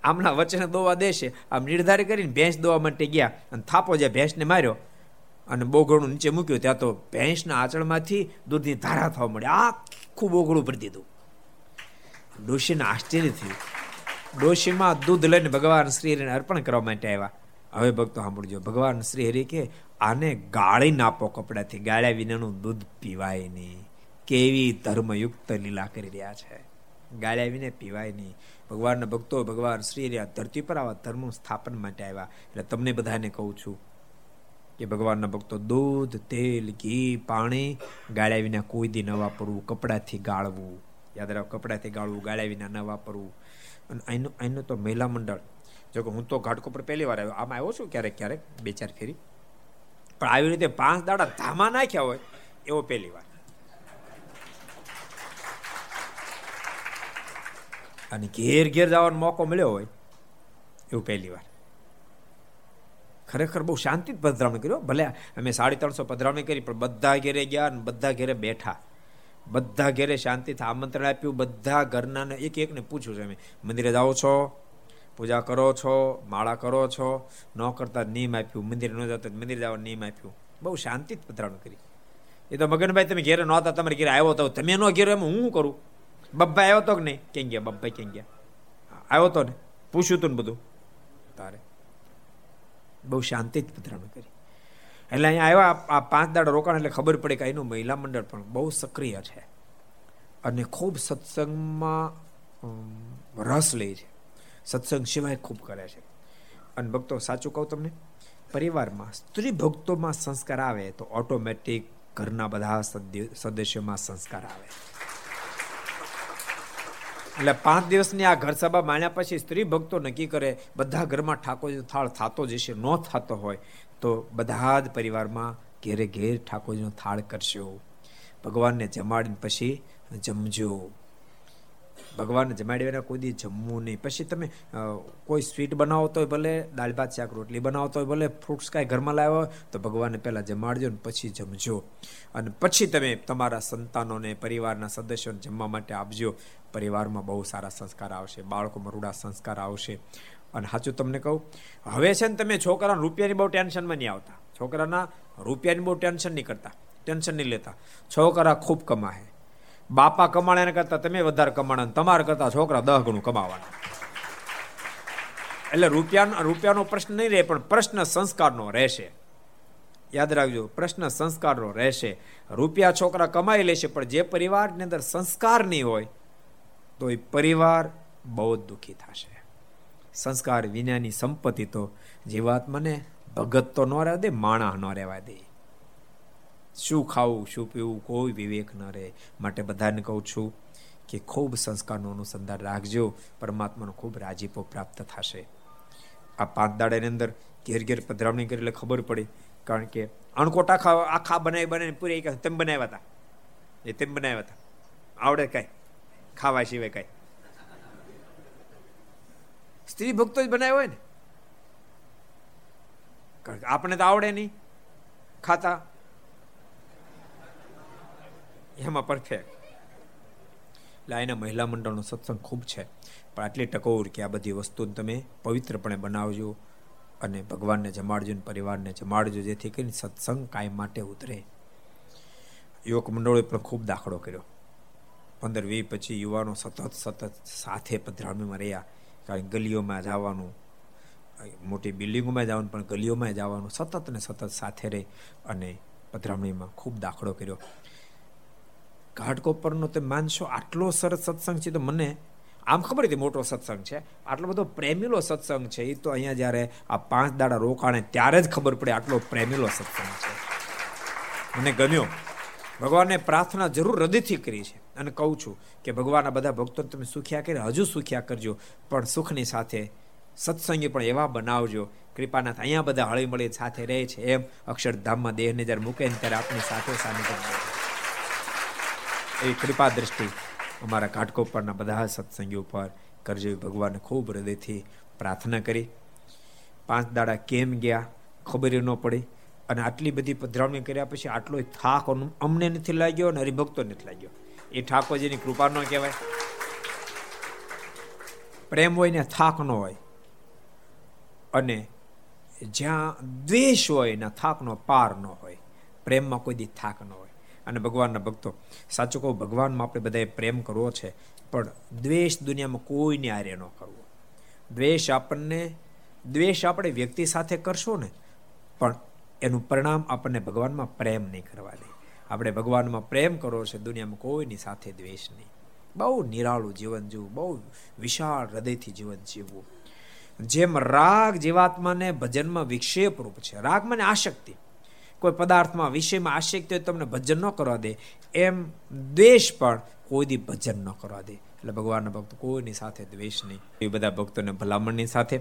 આમના વચને દોવા દેશે. આમ નિર્ધાર કરીને ભેંસ દોવા માટે ગયા અને થાપો જે ભેંસને માર્યો અને બોગળું નીચે મૂક્યું, ત્યાં તો ભેંસના આચળમાંથી દૂધની ધારા થવા મળી. આખું બોગળું ભરી દીધું. ડોશીને આશ્ચર્ય થયું. ડોશીમાં દૂધ લઈને ભગવાન શ્રી હરિને અર્પણ કરવા માટે આવ્યા. હવે ભક્તો સાંભળજો, ભગવાન શ્રી હરિ કે આને ગાળી નાપો કપડાથી, ગાળ્યા વિનાનું દૂધ પીવાય નહીં. કેવી ધર્મયુક્ત લીલા કરી રહ્યા છે. ગાળ્યા વિને પીવાય નહીં. ભગવાનના ભક્તો, ભગવાન શ્રી રહ્યા ધરતી પર આવા ધર્મનું સ્થાપન માટે આવ્યા. એટલે તમને બધાને કહું છું કે ભગવાનના ભક્તો દૂધ, તેલ, ઘી, પાણી ગાળ્યા વિના કોઈ દી ન વાપરવું. કપડાથી ગાળવું. યાદ રાખ, કપડાથી ગાળવું, ગાળ્યા વિના ન વાપરવું. અને અહીંનું અહીંનું તો મહિલા મંડળ. જો કે હું તો ઘાટકો પર પહેલી વાર આવ્યો. આમાં આવ્યો છું ક્યારેક ક્યારેક, બે ચાર ફેરી. પણ આવી રીતે પાંચ દાડા ધામા નાખ્યા હોય, એવો પહેલી વાર. અને ઘેર ઘેર જવાનો મોકો મળ્યો હોય, એવું પહેલી વાર. ખરેખર બહુ શાંતિ પધરામણી કર્યો ભલે અમે સાડી ત્રણસો પધરામણી કરી, પણ બધા ઘેરે ગયા અને બધા ઘેરે બેઠા. બધા ઘેરે શાંતિથી આમંત્રણ આપ્યું. બધા ઘરના એક એકને પૂછ્યું છે અમે, મંદિરે જાઓ છો? પૂજા કરો છો? માળા કરો છો? ન કરતા નિયમ આપ્યું. મંદિર ન જતા મંદિર જવા નિયમ આપ્યું. બહુ શાંતિ પધરામણી કરી. એ તો મગનભાઈ, તમે ઘેરે નહોતા, તમારે ઘેરે આવ્યો તો તમે ન ઘેરે, એમ હું કરું? બબ્બા આવ્યો તો કે નહીં? ક્યાં ગયા? બબ્બા ક્યાં ગયા? આવ્યો તો ને? પૂછ્યું તું ને બધું? તારે. બહુ શાંતિ જ પધરામણી કરી. એટલે અહીંયા આવ્યા, આ પાંચ દાડા રોકાણ એટલે ખબર પડે કે એનું મહિલા મંડળ પણ બહુ સક્રિય છે. અને ખૂબ સત્સંગમાં રસ લે છે. સત્સંગ સિવાય ખૂબ કરે છે. અને ભક્તો, સાચું કહું તમને, પરિવારમાં સ્ત્રી ભક્તોમાં સંસ્કાર આવે તો ઓટોમેટિક ઘરના બધા સદસ્યોમાં સંસ્કાર આવે. એટલે પાંચ દિવસની આ ઘર સભા માણ્યા પછી સ્ત્રી ભક્તો નક્કી કરે, બધા ઘરમાં ઠાકોરજી થાળ થતો જશે, ન થતો હોય, તો બધા જ પરિવારમાં ઘેરે ઘેર ઠાકોરજીનો થાળ કરશો. ભગવાનને જમાડીને પછી જમજો. ભગવાનને જમાડી વિના કોઈ દી જમવું નહીં. પછી તમે કોઈ સ્વીટ બનાવો હોય ભલે, દાળ ભાત, શાક, રોટલી બનાવતો હોય ભલે, ફ્રૂટ્સ કાંઈ ઘરમાં લાવ્યો હોય, તો ભગવાનને પહેલાં જમાડજો ને પછી જમજો. અને પછી તમે તમારા સંતાનોને, પરિવારના સદસ્યોને જમવા માટે આપજો. પરિવારમાં બહુ સારા સંસ્કાર આવશે બાળકોમાં રૂડા સંસ્કાર આવશે. અને સાચું તમને કહું, હવે છે ને તમે છોકરાના રૂપિયાની બહુ ટેન્શનમાં નહીં આવતા. છોકરાના રૂપિયાની બહુ ટેન્શન નહીં કરતા, ટેન્શન નહીં લેતા. છોકરા ખૂબ કમાશે. બાપા કમાણે કરતા તમે વધારે કમાણા તમારે કરતા છોકરા દહ ગણું કમાવાના. એટલે રૂપિયા રૂપિયાનો પ્રશ્ન નહીં રહે, પણ પ્રશ્ન સંસ્કારનો રહેશે. યાદ રાખજો, પ્રશ્ન સંસ્કારનો રહેશે. રૂપિયા છોકરા કમાઈ લેશે, પણ જે પરિવારની અંદર સંસ્કાર નહીં હોય તો એ પરિવાર બહુ જ દુઃખી થશે. સંસ્કાર વિનાની સંપત્તિ તો જીવાત્માને ભગત તો ન રહેવા દે, માણા ન રહેવા દે. શું ખાવું, શું પીવું, કોઈ વિવેક ન રહે. માટે બધાને કહું છું કે ખૂબ સંસ્કારનું અનુસંધાન રાખજો. પરમાત્માનો ખૂબ રાજીપો પ્રાપ્ત થશે. આ પાંચ દાડાની અંદર ઘેર ઘેર પધરામણી કરી એટલે ખબર પડી. કારણ કે અણકોટ આખા આખા બનાવી બનાવીને પૂરી તેમ બનાવ્યા હતા. એ તેમ બનાવ્યા હતા. આવડે કાંઈ. ખાવા સિવાય કાંઈ. સ્ત્રી ભક્તો જ બનાવ્યો હોય ને. આપણે તો આવડે નહીં ખાતા. એમાં પરફેક્ટ એટલે એના મહિલા મંડળનો સત્સંગ ખૂબ છે. પણ આટલી ટકોર કે આ બધી વસ્તુ તમે પવિત્રપણે બનાવજો અને ભગવાનને જમાડજો ને પરિવારને જમાડજો, જેથી કરીને સત્સંગ કાયમ માટે ઉતરે. યુવક મંડળોએ પણ ખૂબ દાખલો કર્યો. પંદર વી પછી યુવાનો સતત સતત સાથે પધરામણીમાં રહ્યા. કારણ ગલીઓમાં જવાનું મોટી બિલ્ડિંગોમાં જવાનું, પણ ગલીઓમાં જવાનું, સતત ને સતત સાથે રહે અને પધરામણીમાં ખૂબ દાખલો કર્યો. ઘાટકોપરનો તે માનશો આટલો સરસ સત્સંગ છે તો મને આમ ખબર હતી મોટો સત્સંગ છે. આટલો બધો પ્રેમીલો સત્સંગ છે, એ તો અહીંયા જ્યારે આ પાંચ દાડા રોકાણે ત્યારે જ ખબર પડે આટલો પ્રેમીલો સત્સંગ છે. મને ગમ્યો. ભગવાનને પ્રાર્થના જરૂર હૃદયથી કરી છે. અને કહું છું કે ભગવાનના બધા ભક્તો તમે સુખ્યા કરે, હજુ સુખ્યા કરજો. પણ સુખની સાથે સત્સંગી પણ એવા બનાવજો. કૃપાનાથ અહીંયા બધા હળી મળી સાથે રહે છે એમ અક્ષરધામમાં દેહને જ્યારે મૂકે ને ત્યારે આપણી સાથે સાનિધ્ય એ કૃપા દ્રષ્ટિ અમારા કાટકોપરના બધા સત્સંગી ઉપર કરજો ભગવાનને ખૂબ હૃદયથી પ્રાર્થના કરી. પાંચ દાડા કેમ ગયા ખબર ન પડી અને આટલી બધી પધરાવણી કર્યા પછી આટલો થાક અમને નથી લાગ્યો અને હરિભક્તો નથી લાગ્યો. એ ઠાકોરજીની કૃપા ન કહેવાય. પ્રેમ હોય ને થાક ન હોય. અને જ્યાં દ્વેષ હોય ને થાકનો પાર ન હોય, પ્રેમમાં કોઈ દી થાક ન હોય. અને ભગવાનના ભક્તો, સાચું કહું, ભગવાનમાં આપણે બધાએ પ્રેમ કરવો છે, પણ દ્વેષ દુનિયામાં કોઈને આર્ય ન કરવો. દ્વેષ આપણને, દ્વેષ આપણે વ્યક્તિ સાથે કરશો ને, પણ એનું પરિણામ આપણને ભગવાનમાં પ્રેમ નહીં કરવા દે. આપણે ભગવાનમાં પ્રેમ કરવો છે, દુનિયામાં કોઈની સાથે દ્વેષ નહીં. બહુ નિરાળું જીવન જીવવું, બહુ વિશાળ હૃદયથી જીવન જીવવું. જેમ રાગ જીવાત્માને ભજનમાં વિક્ષેપ રૂપ છે. રાગ મને આશક્તિ. કોઈ પદાર્થમાં વિષયમાં આશક્તિ હોય તમને ભજન ન કરવા દે. એમ દ્વેષ પણ કોઈ દી ભજન ન કરવા દે. એટલે ભગવાનના ભક્ત કોઈની સાથે દ્વેષ નહીં. એ બધા ભક્તોને ભલામણની સાથે